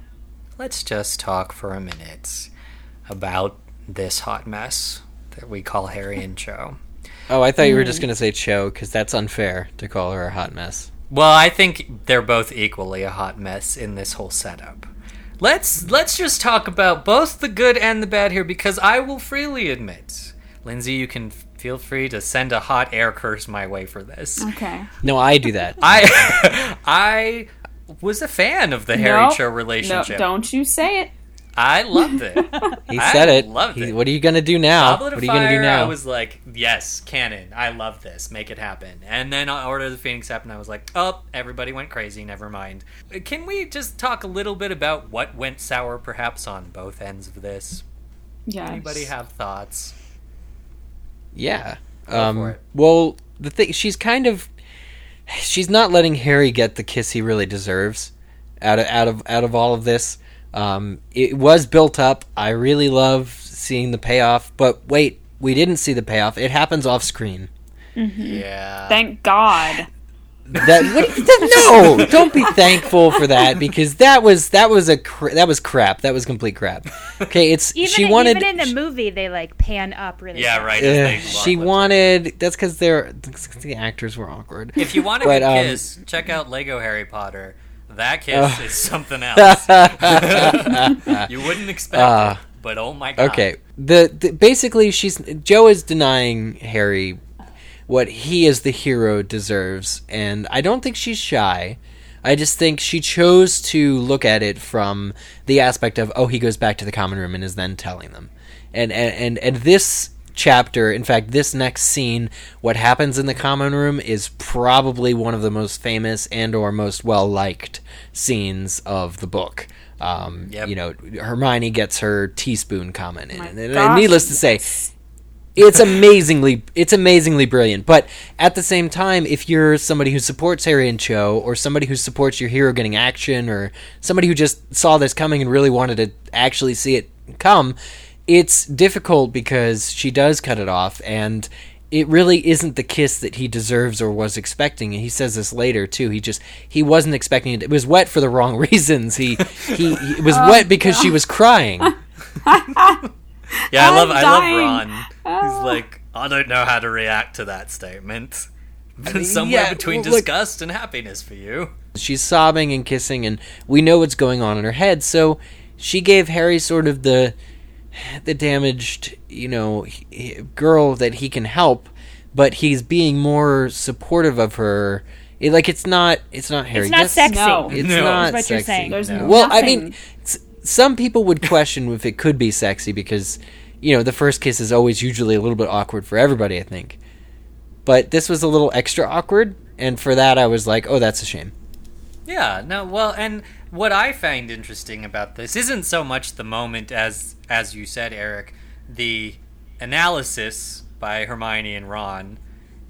[SPEAKER 3] let's just talk for a minute about this hot mess that we call Harry and Cho.
[SPEAKER 1] Oh, I thought you were just gonna say Cho because that's unfair to call her a hot mess.
[SPEAKER 3] Well, I think they're both equally a hot mess in this whole setup. Let's let's just talk about both the good and the bad here because I will freely admit, Lindsay, you can feel free to send a hot air curse my way for this.
[SPEAKER 4] Okay.
[SPEAKER 1] No, I do that.
[SPEAKER 3] I I was a fan of the Harry
[SPEAKER 4] Nope.
[SPEAKER 3] Cho
[SPEAKER 4] No,
[SPEAKER 3] relationship.
[SPEAKER 4] don't you say it.
[SPEAKER 3] I loved it.
[SPEAKER 1] He
[SPEAKER 3] I
[SPEAKER 1] said it.
[SPEAKER 3] loved
[SPEAKER 1] He-
[SPEAKER 3] it.
[SPEAKER 1] What are you gonna do now?
[SPEAKER 3] Goblet
[SPEAKER 1] What are you gonna do now?
[SPEAKER 3] I was like, yes, canon. I love this. Make it happen. And then on Order of the Phoenix happened. I was like, oh, everybody went crazy. Never mind. Can we just talk a little bit about what went sour, perhaps on both ends of this?
[SPEAKER 4] Yeah.
[SPEAKER 3] Anybody have thoughts?
[SPEAKER 1] Yeah.
[SPEAKER 3] Go
[SPEAKER 1] um,
[SPEAKER 3] for it.
[SPEAKER 1] Well, the thing she's kind of she's not letting Harry get the kiss he really deserves out of out of out of all of this. Um, it was built up. I really love seeing the payoff, but wait, we didn't see the payoff. It happens off screen.
[SPEAKER 3] Yeah.
[SPEAKER 4] Thank God.
[SPEAKER 1] That what, no, don't be thankful for that because that was that was a cr- that was crap. That was complete crap. Okay, it's
[SPEAKER 2] Even,
[SPEAKER 1] she wanted
[SPEAKER 2] even in the movie, they like pan up really.
[SPEAKER 3] yeah,
[SPEAKER 2] fast.
[SPEAKER 3] right.
[SPEAKER 1] Ugh,
[SPEAKER 3] as they
[SPEAKER 1] she
[SPEAKER 3] walk-
[SPEAKER 1] wanted that's because they're the actors were awkward.
[SPEAKER 3] If you want a
[SPEAKER 1] But,
[SPEAKER 3] good
[SPEAKER 1] um,
[SPEAKER 3] kiss, check out Lego Harry Potter. That kiss is something else. you wouldn't expect
[SPEAKER 1] Uh,
[SPEAKER 3] it, but oh my god.
[SPEAKER 1] Okay. The, the basically she's Jo is denying Harry what he as the hero deserves and I don't think she's shy. I just think she chose to look at it from the aspect of oh he goes back to the common room and is then telling them. And and and, and this chapter, in fact this next scene what happens in the common room is probably one of the most famous and or most well liked scenes of the book. Um,
[SPEAKER 3] Yep.
[SPEAKER 1] you know, Hermione gets her teaspoon comment in, and, and needless to say, it's amazingly it's amazingly brilliant. But at the same time, if you're somebody who supports Harry and Cho, or somebody who supports your hero getting action, or somebody who just saw this coming and really wanted to actually see it come, it's difficult because she does cut it off and. It really isn't the kiss that he deserves or was expecting, and he says this later too. He just he wasn't expecting it. It was wet for the wrong reasons. He he, he it was oh, wet because she was crying.
[SPEAKER 3] Yeah, I love
[SPEAKER 4] I'm
[SPEAKER 3] I
[SPEAKER 4] dying.
[SPEAKER 3] love Ron. He's oh. like, I don't know how to react to that statement. Somewhere
[SPEAKER 1] yeah,
[SPEAKER 3] between
[SPEAKER 1] well, look-
[SPEAKER 3] disgust and happiness for you.
[SPEAKER 1] she's sobbing and kissing and we know what's going on in her head so she gave harry sort of the the damaged you know he- he- girl that he can help but he's being more supportive of her It, like it's not. It's not Harry.
[SPEAKER 2] It's not
[SPEAKER 1] Yes,
[SPEAKER 2] sexy.
[SPEAKER 4] No.
[SPEAKER 1] It's
[SPEAKER 3] No.
[SPEAKER 1] not
[SPEAKER 2] Is what you're
[SPEAKER 1] sexy.
[SPEAKER 2] saying.
[SPEAKER 4] There's
[SPEAKER 3] No.
[SPEAKER 1] Well, I mean, some people would question if it could be sexy because you know the first kiss is always usually a little bit awkward for everybody. I think, but this was a little extra awkward, and for that I was like, oh, that's a shame.
[SPEAKER 3] Yeah, no, well, and what I find interesting about this isn't so much the moment as as you said, Eric, the analysis by Hermione and Ron,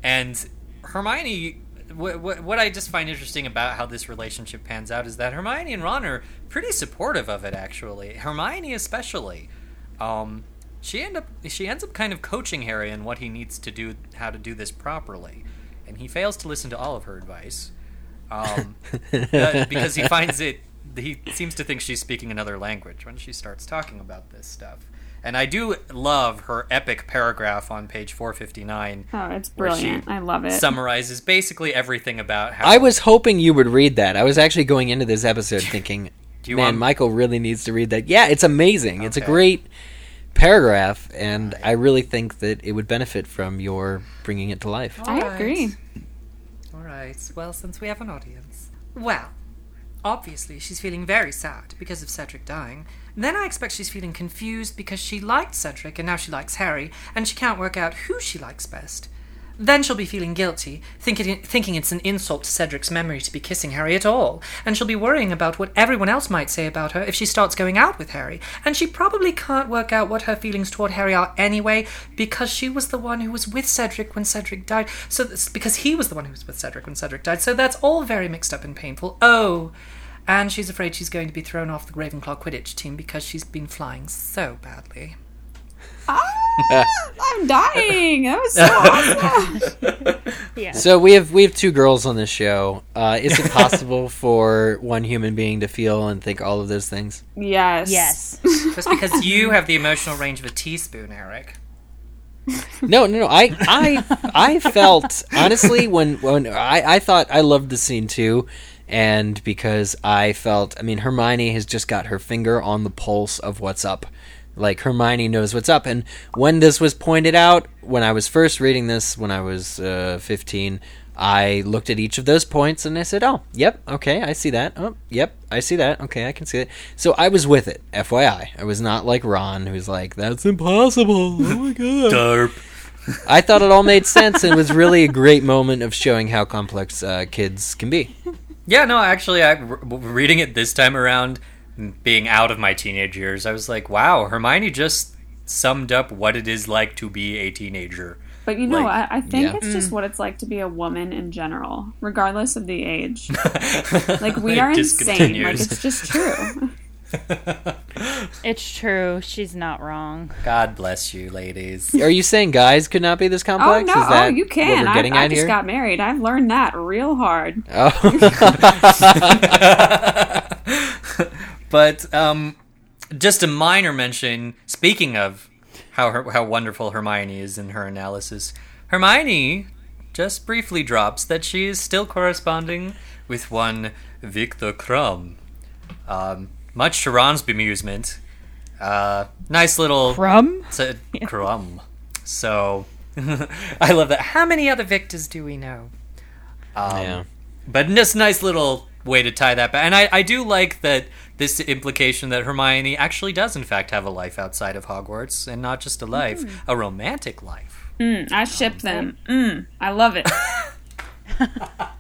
[SPEAKER 3] and Hermione. What, what, what I just find interesting about how this relationship pans out is that Hermione and Ron are pretty supportive of it. Actually, Hermione especially. Um, she end up she ends up kind of coaching Harry on what he needs to do, how to do this properly, and he fails to listen to all of her advice um, uh, because he finds it. He seems to think she's speaking another language when she starts talking about this stuff. And I do love her epic paragraph on page 459.
[SPEAKER 4] Oh, it's
[SPEAKER 3] where she
[SPEAKER 4] brilliant. I love it.
[SPEAKER 3] Summarizes basically everything about how
[SPEAKER 1] I was hoping you would read that. I was actually going into this episode thinking,
[SPEAKER 3] Do you
[SPEAKER 1] man,
[SPEAKER 3] want-
[SPEAKER 1] Michael really needs to read that. Yeah, it's amazing. It's a great paragraph, and I really think that it would benefit from your bringing it to life.
[SPEAKER 4] I agree.
[SPEAKER 3] All right. Well, since we have an audience. Well, obviously she's feeling very sad because of Cedric dying. Then I expect she's feeling confused because she liked Cedric and now she likes Harry, and she can't work out who she likes best. Then she'll be feeling guilty, thinking, thinking it's an insult to Cedric's memory to be kissing Harry at all, and she'll be worrying about what everyone else might say about her if she starts going out with Harry, and she probably can't work out what her feelings toward Harry are anyway, because she was the one who was with Cedric when Cedric died, so because he was the one who was with Cedric when Cedric died, so that's all very mixed up and painful. Oh, and she's afraid she's going to be thrown off the Ravenclaw Quidditch team because she's been flying so badly.
[SPEAKER 4] Ah, I'm dying. That was so awesome.
[SPEAKER 2] Yeah.
[SPEAKER 1] So we have we have two girls on this show. Uh, is it possible for one human being to feel and think all of those things?
[SPEAKER 4] Yes.
[SPEAKER 2] Yes.
[SPEAKER 3] Just because you have the emotional range of a teaspoon, Eric.
[SPEAKER 1] No, no, no. I, I, I felt honestly when when I, I thought I loved the scene too, and because I felt, I mean, Hermione has just got her finger on the pulse of what's up. Like Hermione knows what's up, and when this was pointed out, when I was first reading this, when I was uh, fifteen, I looked at each of those points and I said, "Oh, yep, okay, I see that. Oh, yep, I see that. Okay, I can see it." So I was with it. FYI, I was not like Ron, who's like, "That's impossible." Oh my god.
[SPEAKER 3] Derp.
[SPEAKER 1] I thought it all made sense and was really a great moment of showing how complex uh, kids can be.
[SPEAKER 3] Yeah, no, actually, I, r- reading it this time around, being out of my teenage years, I was like, wow, Hermione just summed up what it is like to be a teenager.
[SPEAKER 4] But you know,
[SPEAKER 3] Like,
[SPEAKER 4] I, I think
[SPEAKER 1] yeah.
[SPEAKER 4] it's just mm. what it's like to be a woman in general, regardless of the age. Like we are insane. Like it's just true.
[SPEAKER 2] It's true. She's not wrong.
[SPEAKER 3] God bless you, ladies.
[SPEAKER 1] Are you saying guys could not be this complex?
[SPEAKER 4] oh
[SPEAKER 1] complex?
[SPEAKER 4] no!
[SPEAKER 1] Is that
[SPEAKER 4] Oh, you
[SPEAKER 1] What
[SPEAKER 4] can.
[SPEAKER 1] we're
[SPEAKER 4] I,
[SPEAKER 1] getting
[SPEAKER 4] I
[SPEAKER 1] at
[SPEAKER 4] just
[SPEAKER 1] here?
[SPEAKER 4] got married. I've learned that real hard.
[SPEAKER 1] Oh.
[SPEAKER 3] But um, just a minor mention. Speaking of how her, how wonderful Hermione is in her analysis, Hermione just briefly drops that she is still corresponding with one Victor Krum. Um, much to Ron's bemusement, uh, nice little
[SPEAKER 2] Crumb?
[SPEAKER 3] to Crumb. So I love that. How many other Victors do we know? Um,
[SPEAKER 1] yeah.
[SPEAKER 3] But just nice little way to tie that back. And I, I do like that this implication that Hermione actually does, in fact, have a life outside of Hogwarts, and not just a life, a romantic life.
[SPEAKER 4] Mm, I ship them. Mm, I love it.
[SPEAKER 2] I,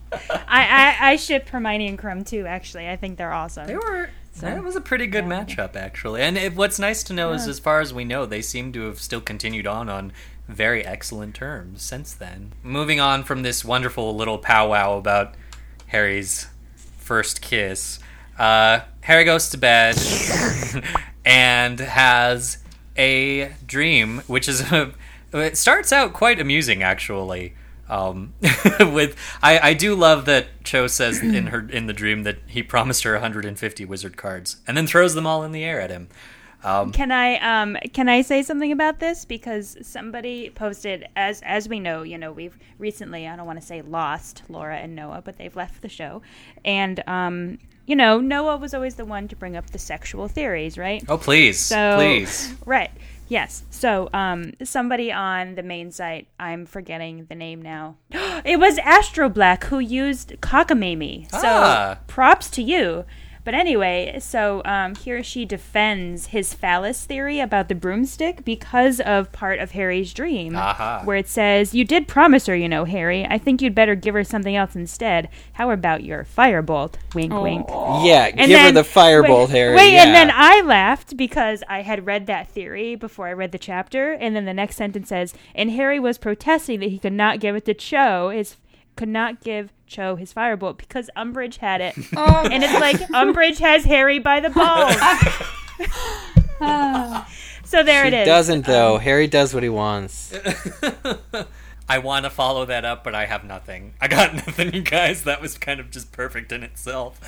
[SPEAKER 2] I, I ship Hermione and Krum too, actually. I think they're awesome.
[SPEAKER 3] They were. that was a pretty good matchup, actually. And it, what's nice to know is, as far as we know, they seem to have still continued on on very excellent terms since then. Moving on from this wonderful little powwow about Harry's first kiss, uh, Harry goes to bed and has a dream, which is a, it starts out quite amusing, actually. Um, with I, I do love that Cho says in her in the dream that he promised her 150 wizard cards and then throws them all in the air at him. Um,
[SPEAKER 2] Can I um can I say something about this because somebody posted as as we know you know we've recently I don't want to say lost Laura and Noah but they've left the show and um you know Noah was always the one to bring up the sexual theories right
[SPEAKER 3] oh please,
[SPEAKER 2] so
[SPEAKER 3] please.
[SPEAKER 2] right Yes. So, um, somebody on the main site, I'm forgetting the name now. it was Astro Black who used cockamamie. So,
[SPEAKER 3] Ah.
[SPEAKER 2] props to you. But anyway, so um, he or she defends his phallus theory about the broomstick because of part of Harry's dream,
[SPEAKER 3] Aha.
[SPEAKER 2] where it says, "You did promise her, you know, Harry. I think you'd better give her something else instead. How about your firebolt? Wink, wink."
[SPEAKER 1] Yeah,
[SPEAKER 2] And
[SPEAKER 1] give her the firebolt,
[SPEAKER 2] wait,
[SPEAKER 1] Harry.
[SPEAKER 2] Wait,
[SPEAKER 1] yeah.
[SPEAKER 2] and then I laughed because I had read that theory before I read the chapter, and then the next sentence says, "And Harry was protesting that he could not give it to Cho. His could not give Cho his firebolt because Umbridge had it,
[SPEAKER 4] Oh,
[SPEAKER 2] and it's like Umbridge has Harry by the balls." so there
[SPEAKER 1] She
[SPEAKER 2] it is.
[SPEAKER 1] doesn't um, though. Harry does what he wants.
[SPEAKER 3] I want to follow that up, but I have nothing. I got nothing, you guys. That was kind of just perfect in itself.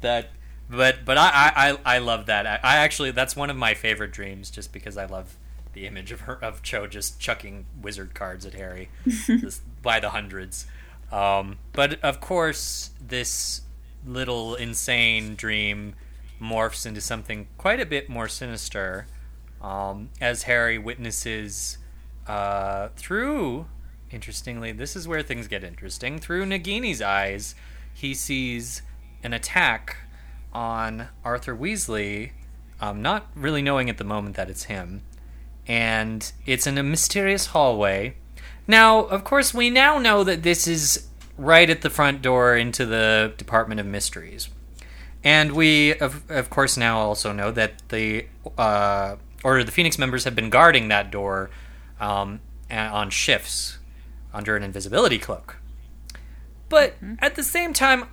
[SPEAKER 3] That, but but I I, I- I love that. I, I actually that's one of my favorite dreams, just because I love the image of her of Cho just chucking wizard cards at Harry, just by the hundreds. Um, but of course, this little insane dream morphs into something quite a bit more sinister um, as Harry witnesses uh, through. Interestingly, this is where things get interesting. Through Nagini's eyes, he sees an attack on Arthur Weasley, um, not really knowing at the moment that it's him. And it's in a mysterious hallway. Now, of course, we now know that this is right at the front door into the Department of Mysteries. And we, of, of course, now also know that the uh, Order of the Phoenix members have been guarding that door um, on shifts under an invisibility cloak. But at the same time,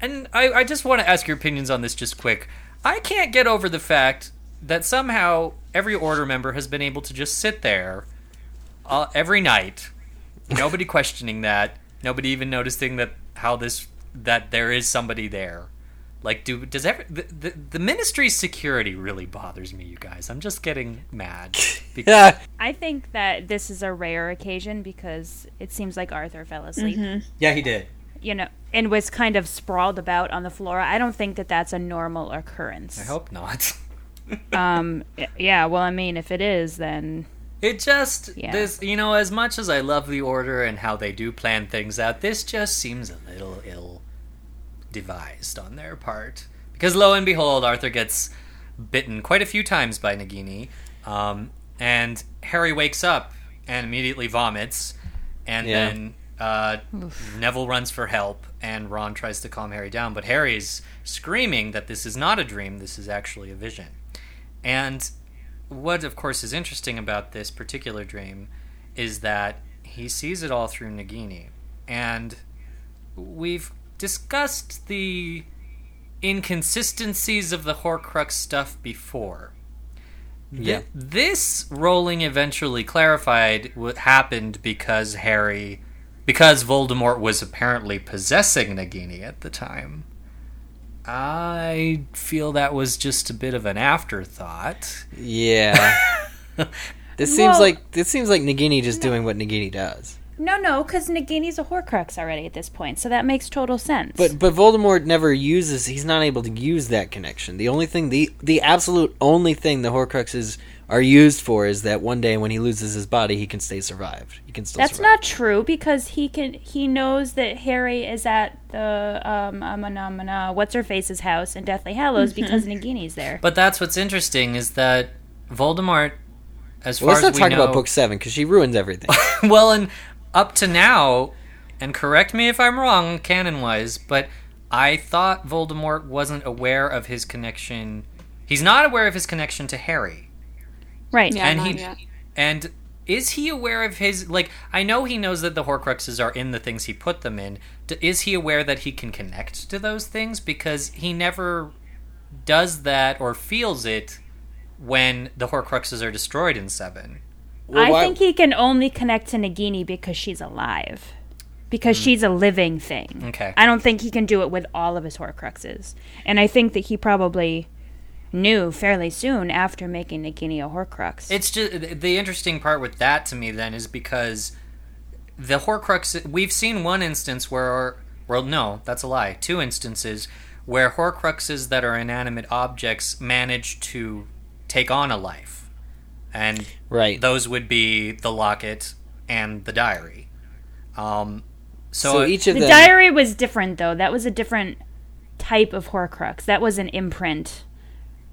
[SPEAKER 3] and I, I just want to ask your opinions on this just quick. I can't get over the fact that somehow every Order member has been able to just sit there uh, every night, nobody questioning that, nobody even noticing that how this that there is somebody there. Like, do does ever the, the the ministry's security really bothers me, you guys? I'm just getting mad. Because,
[SPEAKER 1] Yeah,
[SPEAKER 2] I think that this is a rare occasion because it seems like Arthur fell asleep.
[SPEAKER 3] yeah, he did.
[SPEAKER 2] you know, and was kind of sprawled about on the floor. I don't think that that's a normal occurrence.
[SPEAKER 3] I hope not.
[SPEAKER 2] Um, yeah, well, I mean, if it is, then
[SPEAKER 3] It just
[SPEAKER 2] Yeah.
[SPEAKER 3] this you know as much as I love the order and how they do plan things out, this just seems a little ill devised on their part. Because lo and behold, Arthur gets bitten quite a few times by Nagini, um, and Harry wakes up and immediately vomits, and
[SPEAKER 1] Yeah.
[SPEAKER 3] then uh, Neville runs for help, and Ron tries to calm Harry down, but Harry's screaming that this is not a dream, this is actually a vision. And what, of course, is interesting about this particular dream is that he sees it all through Nagini. And we've discussed the inconsistencies of the Horcrux stuff before. Th-
[SPEAKER 1] Yeah.
[SPEAKER 3] this Rowling eventually clarified what happened because Harry. Because Voldemort was apparently possessing Nagini at the time. I feel that was just a bit of an afterthought.
[SPEAKER 1] yeah. This seems like this seems like Nagini just doing what Nagini does.
[SPEAKER 2] no, no, because Nagini's a Horcrux already at this point, so that makes total sense.
[SPEAKER 1] But but Voldemort never uses. He's not able to use that connection. The only thing the the absolute only thing the Horcruxes are used for is that one day when he loses his body, he can stay survived. He can still.
[SPEAKER 2] that's
[SPEAKER 1] survive.
[SPEAKER 2] not true because he can. He knows that Harry is at the um, um, what's her face's house in Deathly Hallows because Nagini's there.
[SPEAKER 3] But that's what's interesting is that Voldemort, as
[SPEAKER 1] Well, let's not
[SPEAKER 3] as
[SPEAKER 1] talk
[SPEAKER 3] know,
[SPEAKER 1] about book seven because she ruins everything.
[SPEAKER 3] well, and up to now, and correct me if I'm wrong, canon wise, but I thought Voldemort wasn't aware of his connection. He's not aware of his connection to Harry,
[SPEAKER 2] Right.
[SPEAKER 4] Yeah,
[SPEAKER 3] and he
[SPEAKER 4] yet.
[SPEAKER 3] and is he aware of his like? I know he knows that the Horcruxes are in the things he put them in. D- is he aware that he can connect to those things because he never does that or feels it when the Horcruxes are destroyed in Seven?
[SPEAKER 1] Well,
[SPEAKER 2] I
[SPEAKER 1] why-
[SPEAKER 2] think he can only connect to Nagini because she's alive. Because mm. she's a living thing.
[SPEAKER 3] Okay.
[SPEAKER 2] I don't think he can do it with all of his Horcruxes. And I think that he probably knew fairly soon after making Nagini a Horcrux.
[SPEAKER 3] It's just the interesting part with that to me then is because the Horcrux. We've seen one instance where, well, no, that's a lie. Two instances where Horcruxes that are inanimate objects manage to take on a life, and
[SPEAKER 1] Right.
[SPEAKER 3] those would be the locket and the diary. Um, so,
[SPEAKER 1] so each of
[SPEAKER 2] The
[SPEAKER 1] them.
[SPEAKER 2] diary was different though. That was a different type of Horcrux. That was an imprint.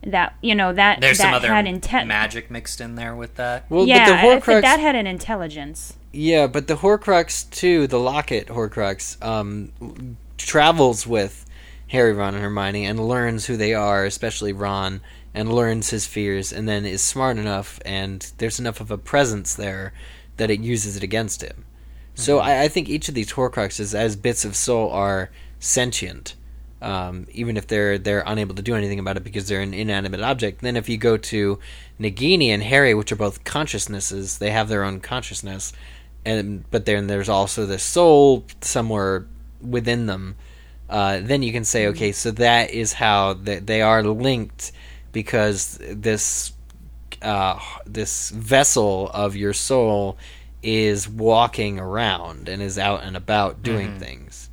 [SPEAKER 2] That you know that
[SPEAKER 3] there's
[SPEAKER 2] that
[SPEAKER 3] some other
[SPEAKER 2] had intent.
[SPEAKER 3] magic mixed in there with that.
[SPEAKER 1] well,
[SPEAKER 2] yeah,
[SPEAKER 1] but the
[SPEAKER 2] I think
[SPEAKER 1] Horcrux.
[SPEAKER 2] that had an intelligence.
[SPEAKER 1] Yeah, but the Horcrux too, the Locket Horcrux, um, travels with Harry, Ron, and Hermione and learns who they are, especially Ron, and learns his fears, and then is smart enough, and there's enough of a presence there that it uses it against him. So I, I think each of these Horcruxes, as bits of soul, are sentient, um, even if they're they're unable to do anything about it because they're an inanimate object. Then if you go to Nagini and Harry, which are both consciousnesses, they have their own consciousness, and but then there's also the soul somewhere within them. Uh, then you can say, okay, so that is how they, they are linked because this uh, this vessel of your soul is walking around and is out and about doing things.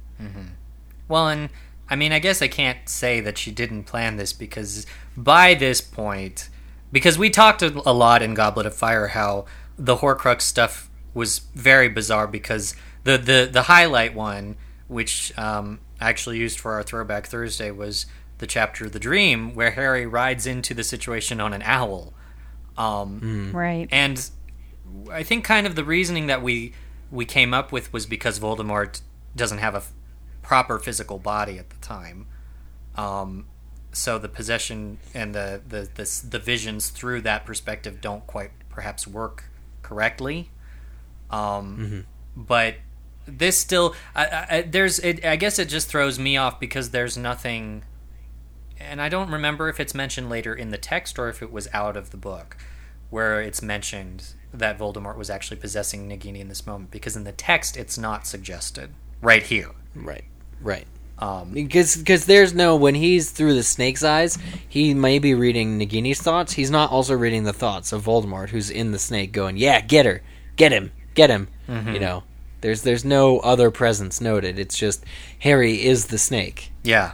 [SPEAKER 3] Well, and I mean, I guess I can't say that she didn't plan this because by this point, because we talked a a lot in Goblet of Fire how the Horcrux stuff was very bizarre because the the the highlight one, which um, I actually used for our Throwback Thursday, was the chapter "The Dream," where Harry rides into the situation on an owl. Um,
[SPEAKER 2] Right.
[SPEAKER 3] and I think kind of the reasoning that we we came up with was because Voldemort doesn't have a f- proper physical body at the time. Um, so the possession and the, the the the visions through that perspective don't quite perhaps work correctly. Um, But this still, I, I- there's, it, I guess it just throws me off because there's nothing, and I don't remember if it's mentioned later in the text or if it was out of the book, where it's mentioned that Voldemort was actually possessing Nagini in this moment. Because in the text, it's not suggested right here.
[SPEAKER 1] Right, right.
[SPEAKER 3] Um,
[SPEAKER 1] Because because there's no when he's through the snake's eyes, he may be reading Nagini's thoughts. He's not also reading the thoughts of Voldemort, who's in the snake, going, "Yeah, get her, get him, get him." You know, there's there's no other presence noted. It's just Harry is the snake.
[SPEAKER 3] Yeah,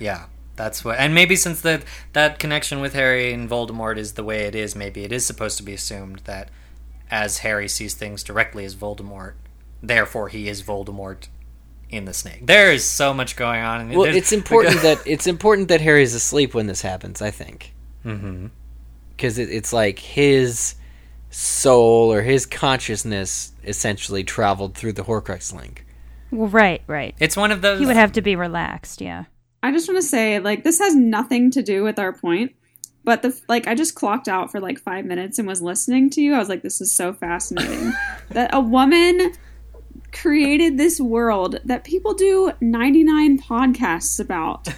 [SPEAKER 3] yeah, that's what. And maybe since that that connection with Harry and Voldemort is the way it is, maybe it is supposed to be assumed that as Harry sees things directly as Voldemort, therefore he is Voldemort in the snake. There is so much going on.
[SPEAKER 1] Well,
[SPEAKER 3] There's-
[SPEAKER 1] it's important that it's important that Harry's asleep when this happens. I think
[SPEAKER 3] mm-hmm
[SPEAKER 1] because it, it's like his soul or his consciousness essentially traveled through the Horcrux link.
[SPEAKER 2] Well, right, right.
[SPEAKER 3] It's one of those.
[SPEAKER 2] He would have to be relaxed. Yeah.
[SPEAKER 4] I just want to say, like, this has nothing to do with our point, but the like, I just clocked out for like five minutes and was listening to you. I was like, this is so fascinating that a woman created this world that people do 99 podcasts about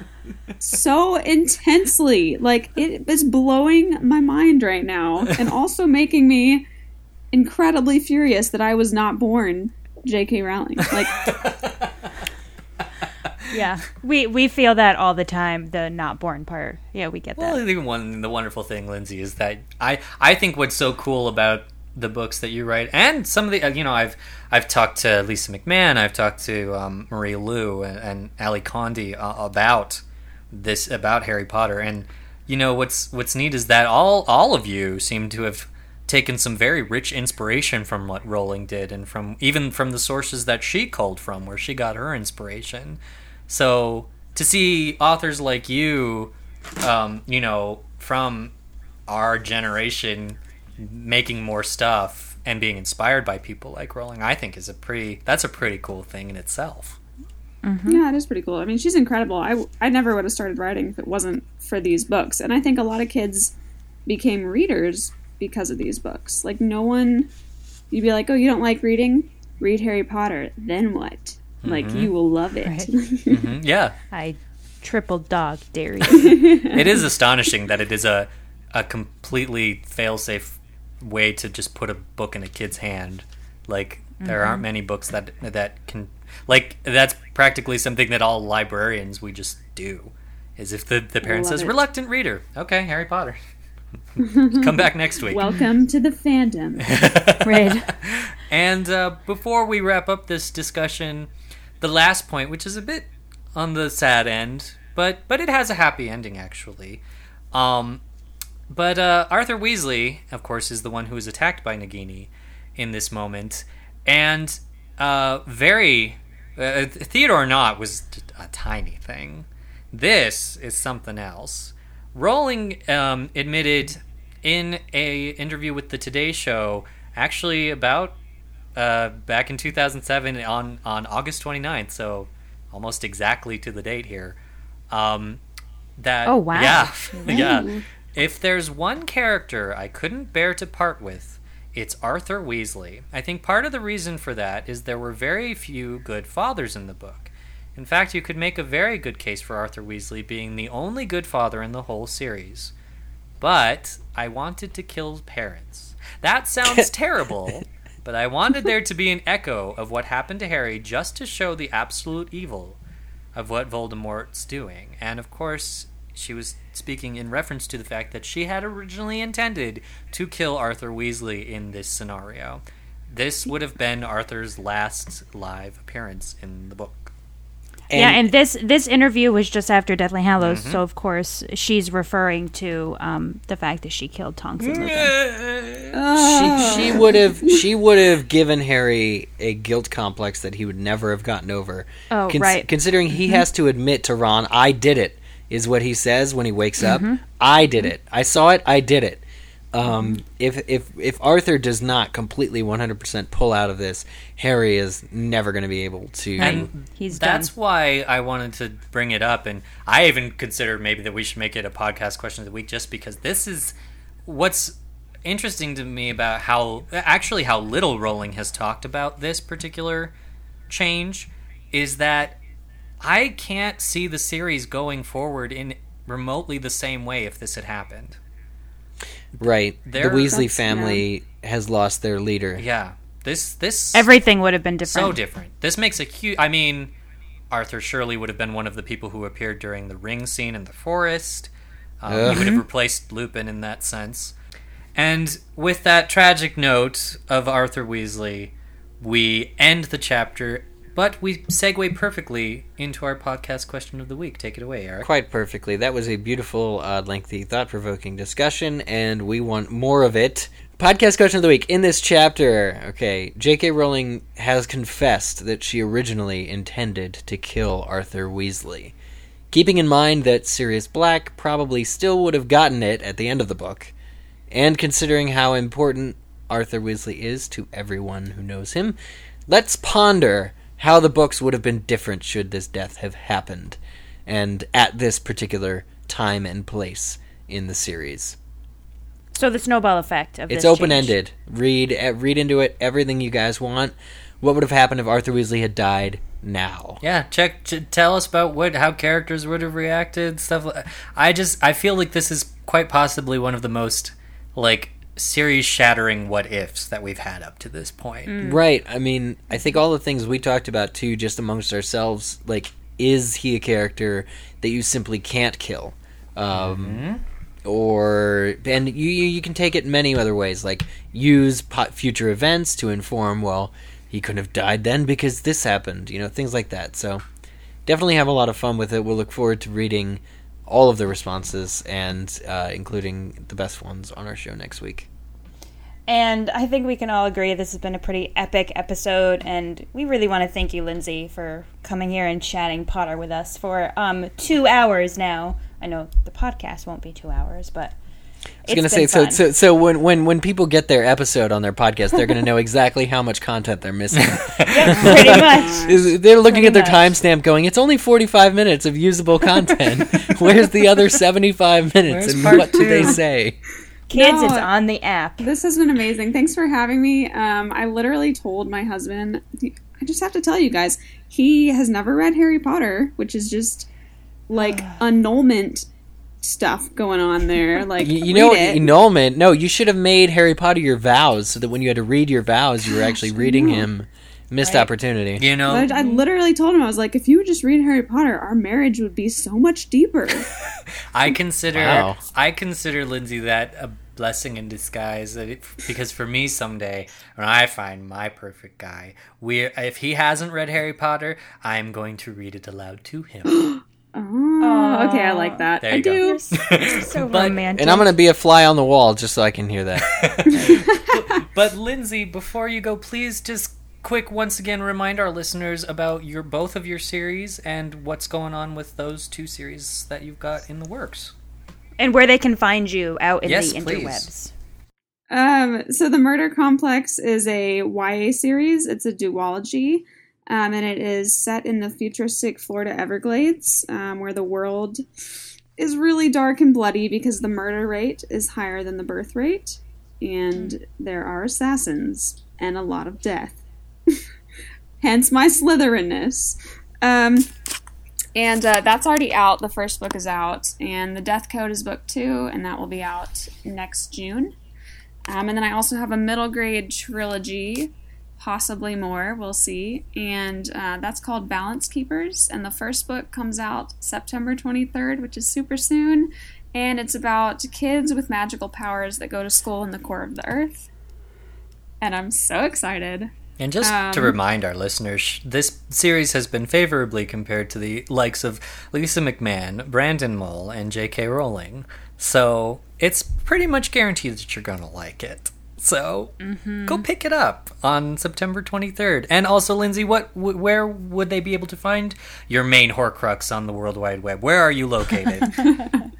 [SPEAKER 4] so intensely. Like, it is blowing my mind right now and also making me incredibly furious that I was not born J.K. Rowling. Like,
[SPEAKER 2] Yeah. We we feel that all the time. The not born part. Yeah, we get that.
[SPEAKER 3] Well, the one the wonderful thing, Lindsay, is that I I think what's so cool about the books that you write, and some of the uh, you know I've I've talked to Lisa McMann, I've talked to um, Marie Lu and, and Ally Condie uh, about this about Harry Potter, and you know what's what's neat is that all all of you seem to have taken some very rich inspiration from what Rowling did, and from even from the sources that she culled from, where she got her inspiration. So to see authors like you, um, you know, from our generation making more stuff and being inspired by people like Rowling, I think is a pretty that's a pretty cool thing in itself.
[SPEAKER 4] Yeah, it is pretty cool. I mean, she's incredible. I, I never would have started writing if it wasn't for these books. And I think a lot of kids became readers because of these books. Like, no one, you'd be like, oh, you don't like reading? Read Harry Potter. Then what? Like, you will love it.
[SPEAKER 2] Right.
[SPEAKER 3] Mhm, Yeah,
[SPEAKER 2] I triple dog dare you.
[SPEAKER 3] it is astonishing that it is a a completely failsafe way to just put a book in a kid's hand. Like there aren't many books that that can like that's practically something that all librarians we just do. Is if the the parent says
[SPEAKER 4] it.
[SPEAKER 3] reluctant reader, okay, Harry Potter. Come back next week.
[SPEAKER 4] Welcome to the fandom.
[SPEAKER 2] right.
[SPEAKER 3] And uh, before we wrap up this discussion, the last point, which is a bit on the sad end, but but it has a happy ending actually. Um, but uh, Arthur Weasley, of course, is the one who is attacked by Nagini in this moment, and uh, very uh, Theodore Nott was a tiny thing. This is something else. Rowling um, admitted in a interview with the Today Show, actually about uh, back in 2007 on on August 29th, so almost exactly to the date here. Um, that
[SPEAKER 2] Oh, wow.
[SPEAKER 3] yeah yeah. If there's one character I couldn't bear to part with, it's Arthur Weasley. I think part of the reason for that is there were very few good fathers in the book. In fact, you could make a very good case for Arthur Weasley being the only good father in the whole series. But I wanted to kill parents. That sounds terrible, but I wanted there to be an echo of what happened to Harry just to show the absolute evil of what Voldemort's doing. And of course, she was speaking in reference to the fact that she had originally intended to kill Arthur Weasley in this scenario. This would have been Arthur's last live appearance in the book.
[SPEAKER 2] yeah, and this this interview was just after Deathly Hallows,
[SPEAKER 3] Mm-hmm.
[SPEAKER 2] so of course she's referring to um, the fact that she killed Tonks and
[SPEAKER 1] she she would have she would have given Harry a guilt complex that he would never have gotten over.
[SPEAKER 2] Oh, right.
[SPEAKER 1] Considering he has to admit to Ron, "I did it," is what he says when he wakes up. I did it. I saw it. I did it. Um, if if if Arthur does not completely 100% pull out of this, Harry is never going to be able to.
[SPEAKER 3] And
[SPEAKER 2] He's
[SPEAKER 3] that's
[SPEAKER 2] done.
[SPEAKER 3] why I wanted to bring it up, and I even considered maybe that we should make it a podcast question of the week, just because this is what's interesting to me about how actually how little Rowling has talked about this particular change is that I can't see the series going forward in remotely the same way if this had happened.
[SPEAKER 1] right. The
[SPEAKER 3] There-
[SPEAKER 1] Weasley
[SPEAKER 4] That's-
[SPEAKER 1] family has lost their leader.
[SPEAKER 3] Yeah, this this
[SPEAKER 2] Everything would have been different.
[SPEAKER 3] so different. This makes a huge. I mean, Arthur Shirley would have been one of the people who appeared during the ring scene in the forest. Um, he would have replaced Lupin in that sense. And with that tragic note of Arthur Weasley, we end the chapter, but we segue perfectly into our podcast question of the week. Take it away, Eric.
[SPEAKER 1] Quite perfectly. That was a beautiful, uh, lengthy, thought provoking discussion, and we want more of it. Podcast question of the week. In this chapter, okay, J.K. Rowling has confessed that she originally intended to kill Arthur Weasley. Keeping in mind that Sirius Black probably still would have gotten it at the end of the book, and considering how important Arthur Weasley is to everyone who knows him, let's ponder how the books would have been different should this death have happened, and at this particular time and place in the series.
[SPEAKER 2] So the snowball effect of
[SPEAKER 1] It's open ended. Read read into it everything you guys want. What would have happened if Arthur Weasley had died now?
[SPEAKER 3] Yeah, check. Ch- tell us about what how characters would have reacted. Stuff. Like, I just I feel like this is quite possibly one of the most like series shattering what ifs that we've had up to this point.
[SPEAKER 1] Right. I mean, I think all the things we talked about too, just amongst ourselves, like, is he a character that you simply can't kill? Um, Or and you you you can take it many other ways, like use po- future events to inform. Well, he couldn't have died then because this happened. You know, things like that. So definitely have a lot of fun with it. We'll look forward to reading all of the responses and uh, including the best ones on our show next week.
[SPEAKER 2] And I think we can all agree this has been a pretty epic episode, and we really want to thank you, Lindsay, for coming here and chatting Potter with us for um, two hours now. I know the podcast won't be two hours, but
[SPEAKER 1] I
[SPEAKER 2] it's
[SPEAKER 1] was gonna say so, so so when when when people get their episode on their podcast, they're gonna know exactly how much content they're missing.
[SPEAKER 2] Yep, pretty much.
[SPEAKER 1] Is- they're looking at their timestamp, going, "It's only forty five minutes of usable content. Where's the other seventy five minutes?
[SPEAKER 3] Where's
[SPEAKER 1] and
[SPEAKER 3] part
[SPEAKER 1] what do they say?"
[SPEAKER 2] Kids,
[SPEAKER 4] No.
[SPEAKER 2] it's on the app.
[SPEAKER 4] This has been amazing. Thanks for having me. Um, I literally told my husband, I just have to tell you guys, he has never read Harry Potter, which is just like annulment stuff going on there. Like,
[SPEAKER 1] You, you
[SPEAKER 4] read
[SPEAKER 1] know,
[SPEAKER 4] it.
[SPEAKER 1] annulment. No, you should have made Harry Potter your vows, so that when you had to read your vows, you were actually reading him. Missed opportunity.
[SPEAKER 3] You know,
[SPEAKER 4] But I literally told him, I was like, if you would just read Harry Potter, our marriage would be so much deeper.
[SPEAKER 3] I consider
[SPEAKER 1] Wow.
[SPEAKER 3] I consider Lindsay that a blessing in disguise. Because for me someday when I find my perfect guy, we if he hasn't read Harry Potter, I'm going to read it aloud to him.
[SPEAKER 4] oh, Okay, I like that.
[SPEAKER 3] There
[SPEAKER 4] I
[SPEAKER 3] you go.
[SPEAKER 4] do.
[SPEAKER 2] You're so, so
[SPEAKER 3] But-
[SPEAKER 2] romantic.
[SPEAKER 1] And I'm gonna be a fly on the wall just so I can hear that.
[SPEAKER 3] But Lindsay, before you go, please just quick once again remind our listeners about your both of your series and what's going on with those two series that you've got in the works.
[SPEAKER 2] and where they can find you out in
[SPEAKER 3] Yes,
[SPEAKER 2] the
[SPEAKER 3] please.
[SPEAKER 2] interwebs.
[SPEAKER 4] Um, so the Murder Complex is a YA series. It's a duology, um, and it is set in the futuristic Florida Everglades, um, where the world is really dark and bloody because the murder rate is higher than the birth rate, and there are assassins and a lot of death. Hence my Slytherinness. Um, and uh, that's already out. The first book is out, and the Death Code is book two, and that will be out next June. Um, and then I also have a middle grade trilogy, possibly more, we'll see. And uh, that's called Balance Keepers. And the first book comes out September 23rd, which is super soon. And it's about kids with magical powers that go to school in the core of the earth. And I'm so excited.
[SPEAKER 3] And just to
[SPEAKER 4] Um,
[SPEAKER 3] remind our listeners, this series has been favorably compared to the likes of Lisa McMann, Brandon Mull, and J.K. Rowling. So it's pretty much guaranteed that you're going to like it. So go pick it up on September 23rd. And also, Lindsay, what, wh- where would they be able to find your main Horcrux on the World Wide Web? Where are you located?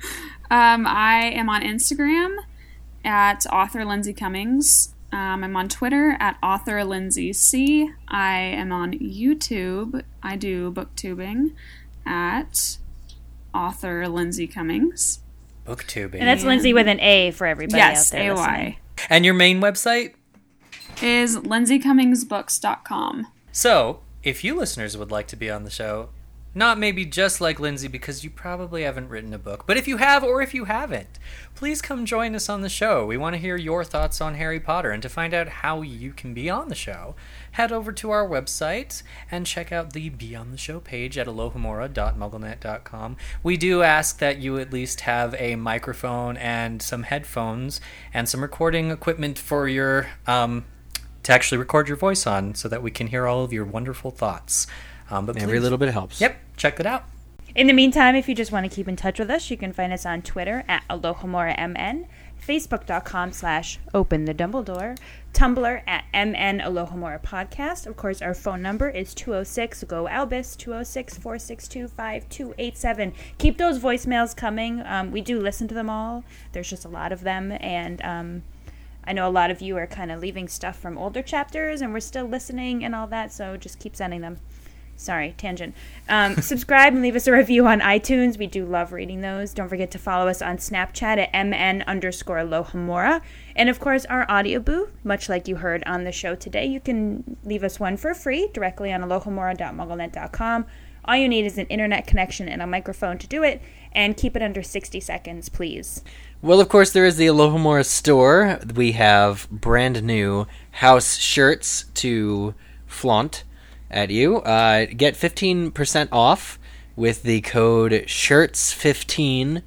[SPEAKER 4] Um, I am on Instagram at author Lindsay Cummings. Um, I'm on Twitter at author Lindsay C. I am on YouTube. I do booktubing at author Lindsay Cummings.
[SPEAKER 3] Booktubing.
[SPEAKER 2] And that's Lindsay with an A for everybody
[SPEAKER 4] yes,
[SPEAKER 2] out there.
[SPEAKER 4] AY
[SPEAKER 2] listening.
[SPEAKER 3] And your main website?
[SPEAKER 4] is lindsaycummingsbooks.com.
[SPEAKER 3] So, if you listeners would like to be on the show, not maybe just like Lindsay because you probably haven't written a book, but if you have or if you haven't, please come join us on the show. We want to hear your thoughts on Harry Potter and to find out how you can be on the show, head over to our website and check out the Be on the Show page at alohomora.mugglenet.com. We do ask that you at least have a microphone and some headphones and some recording equipment for your um, to actually record your voice on so that we can hear all of your wonderful thoughts. Um, but
[SPEAKER 1] Every
[SPEAKER 3] please-
[SPEAKER 1] little bit helps.
[SPEAKER 3] Yep, check it out.
[SPEAKER 2] In the meantime, if you just want to keep in touch with us, you can find us on Twitter at AlohomoraMN, Facebook.com slash Open the Dumbledore, Tumblr at MN Alohomora Podcast. Of course, our phone number is 206 GO ALBUS, 206 462 5287. Keep those voicemails coming. Um, we do listen to them all. There's just a lot of them, and um, I know a lot of you are kind of leaving stuff from older chapters, and we're still listening and all that, so just keep sending them. Sorry, tangent. Um, subscribe and leave us a review on iTunes. We do love reading those. Don't forget to follow us on Snapchat at mn underscore alohomora. And of course, our audio booth, much like you heard on the show today, you can leave us one for free directly on alohomora.mugglenet.com. All you need is an internet connection and a microphone to do it, and keep it under 60 seconds, please.
[SPEAKER 1] Well, of course, there is the Alohomora store. We have brand new house shirts to flaunt at you. Uh, get 15% off with the code SHIRTS15.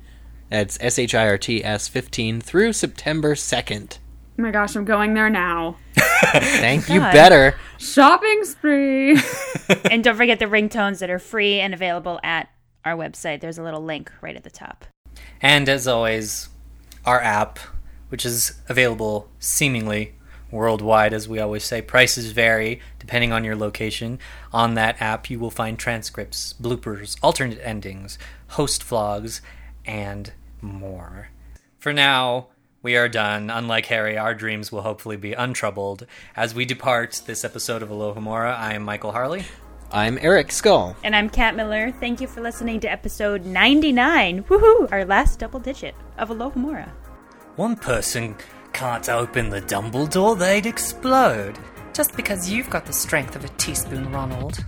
[SPEAKER 1] That's S H I R T S 15 through September 2nd.
[SPEAKER 4] Oh my gosh, I'm going there now.
[SPEAKER 1] Thank you,
[SPEAKER 2] God.
[SPEAKER 1] better.
[SPEAKER 4] Shopping spree.
[SPEAKER 2] and don't forget the ringtones that are free and available at our website. There's a little link right at the top.
[SPEAKER 3] And as always, our app, which is available seemingly worldwide, as we always say. Prices vary depending on your location. On that app, you will find transcripts, bloopers, alternate endings, host vlogs, and more. For now, we are done. Unlike Harry, our dreams will hopefully be untroubled. As we depart this episode of Alohomora, I am Michael Harle.
[SPEAKER 1] I'm Eric Scull.
[SPEAKER 2] And I'm Kat Miller. Thank you for listening to episode 99. Woohoo! Our last double digit of Alohomora.
[SPEAKER 3] One person can't open the Dumbledore, they'd explode.
[SPEAKER 7] Just because you've got the strength of a teaspoon, Ronald.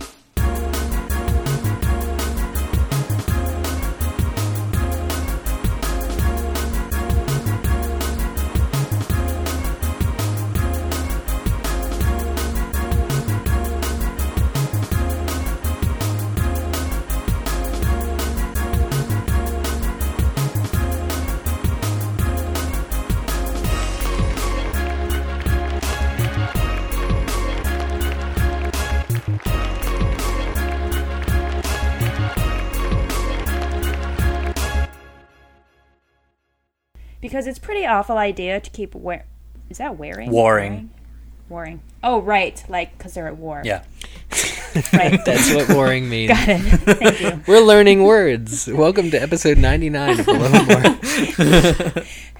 [SPEAKER 2] Because it's pretty awful idea to keep wear. Is that wearing?
[SPEAKER 3] Warring.
[SPEAKER 2] Warring. Oh, right. Like because they're at war.
[SPEAKER 3] Yeah.
[SPEAKER 2] Right.
[SPEAKER 1] That's what warring means.
[SPEAKER 2] Got it. Thank you.
[SPEAKER 1] We're learning words. Welcome to episode 99 of Below More.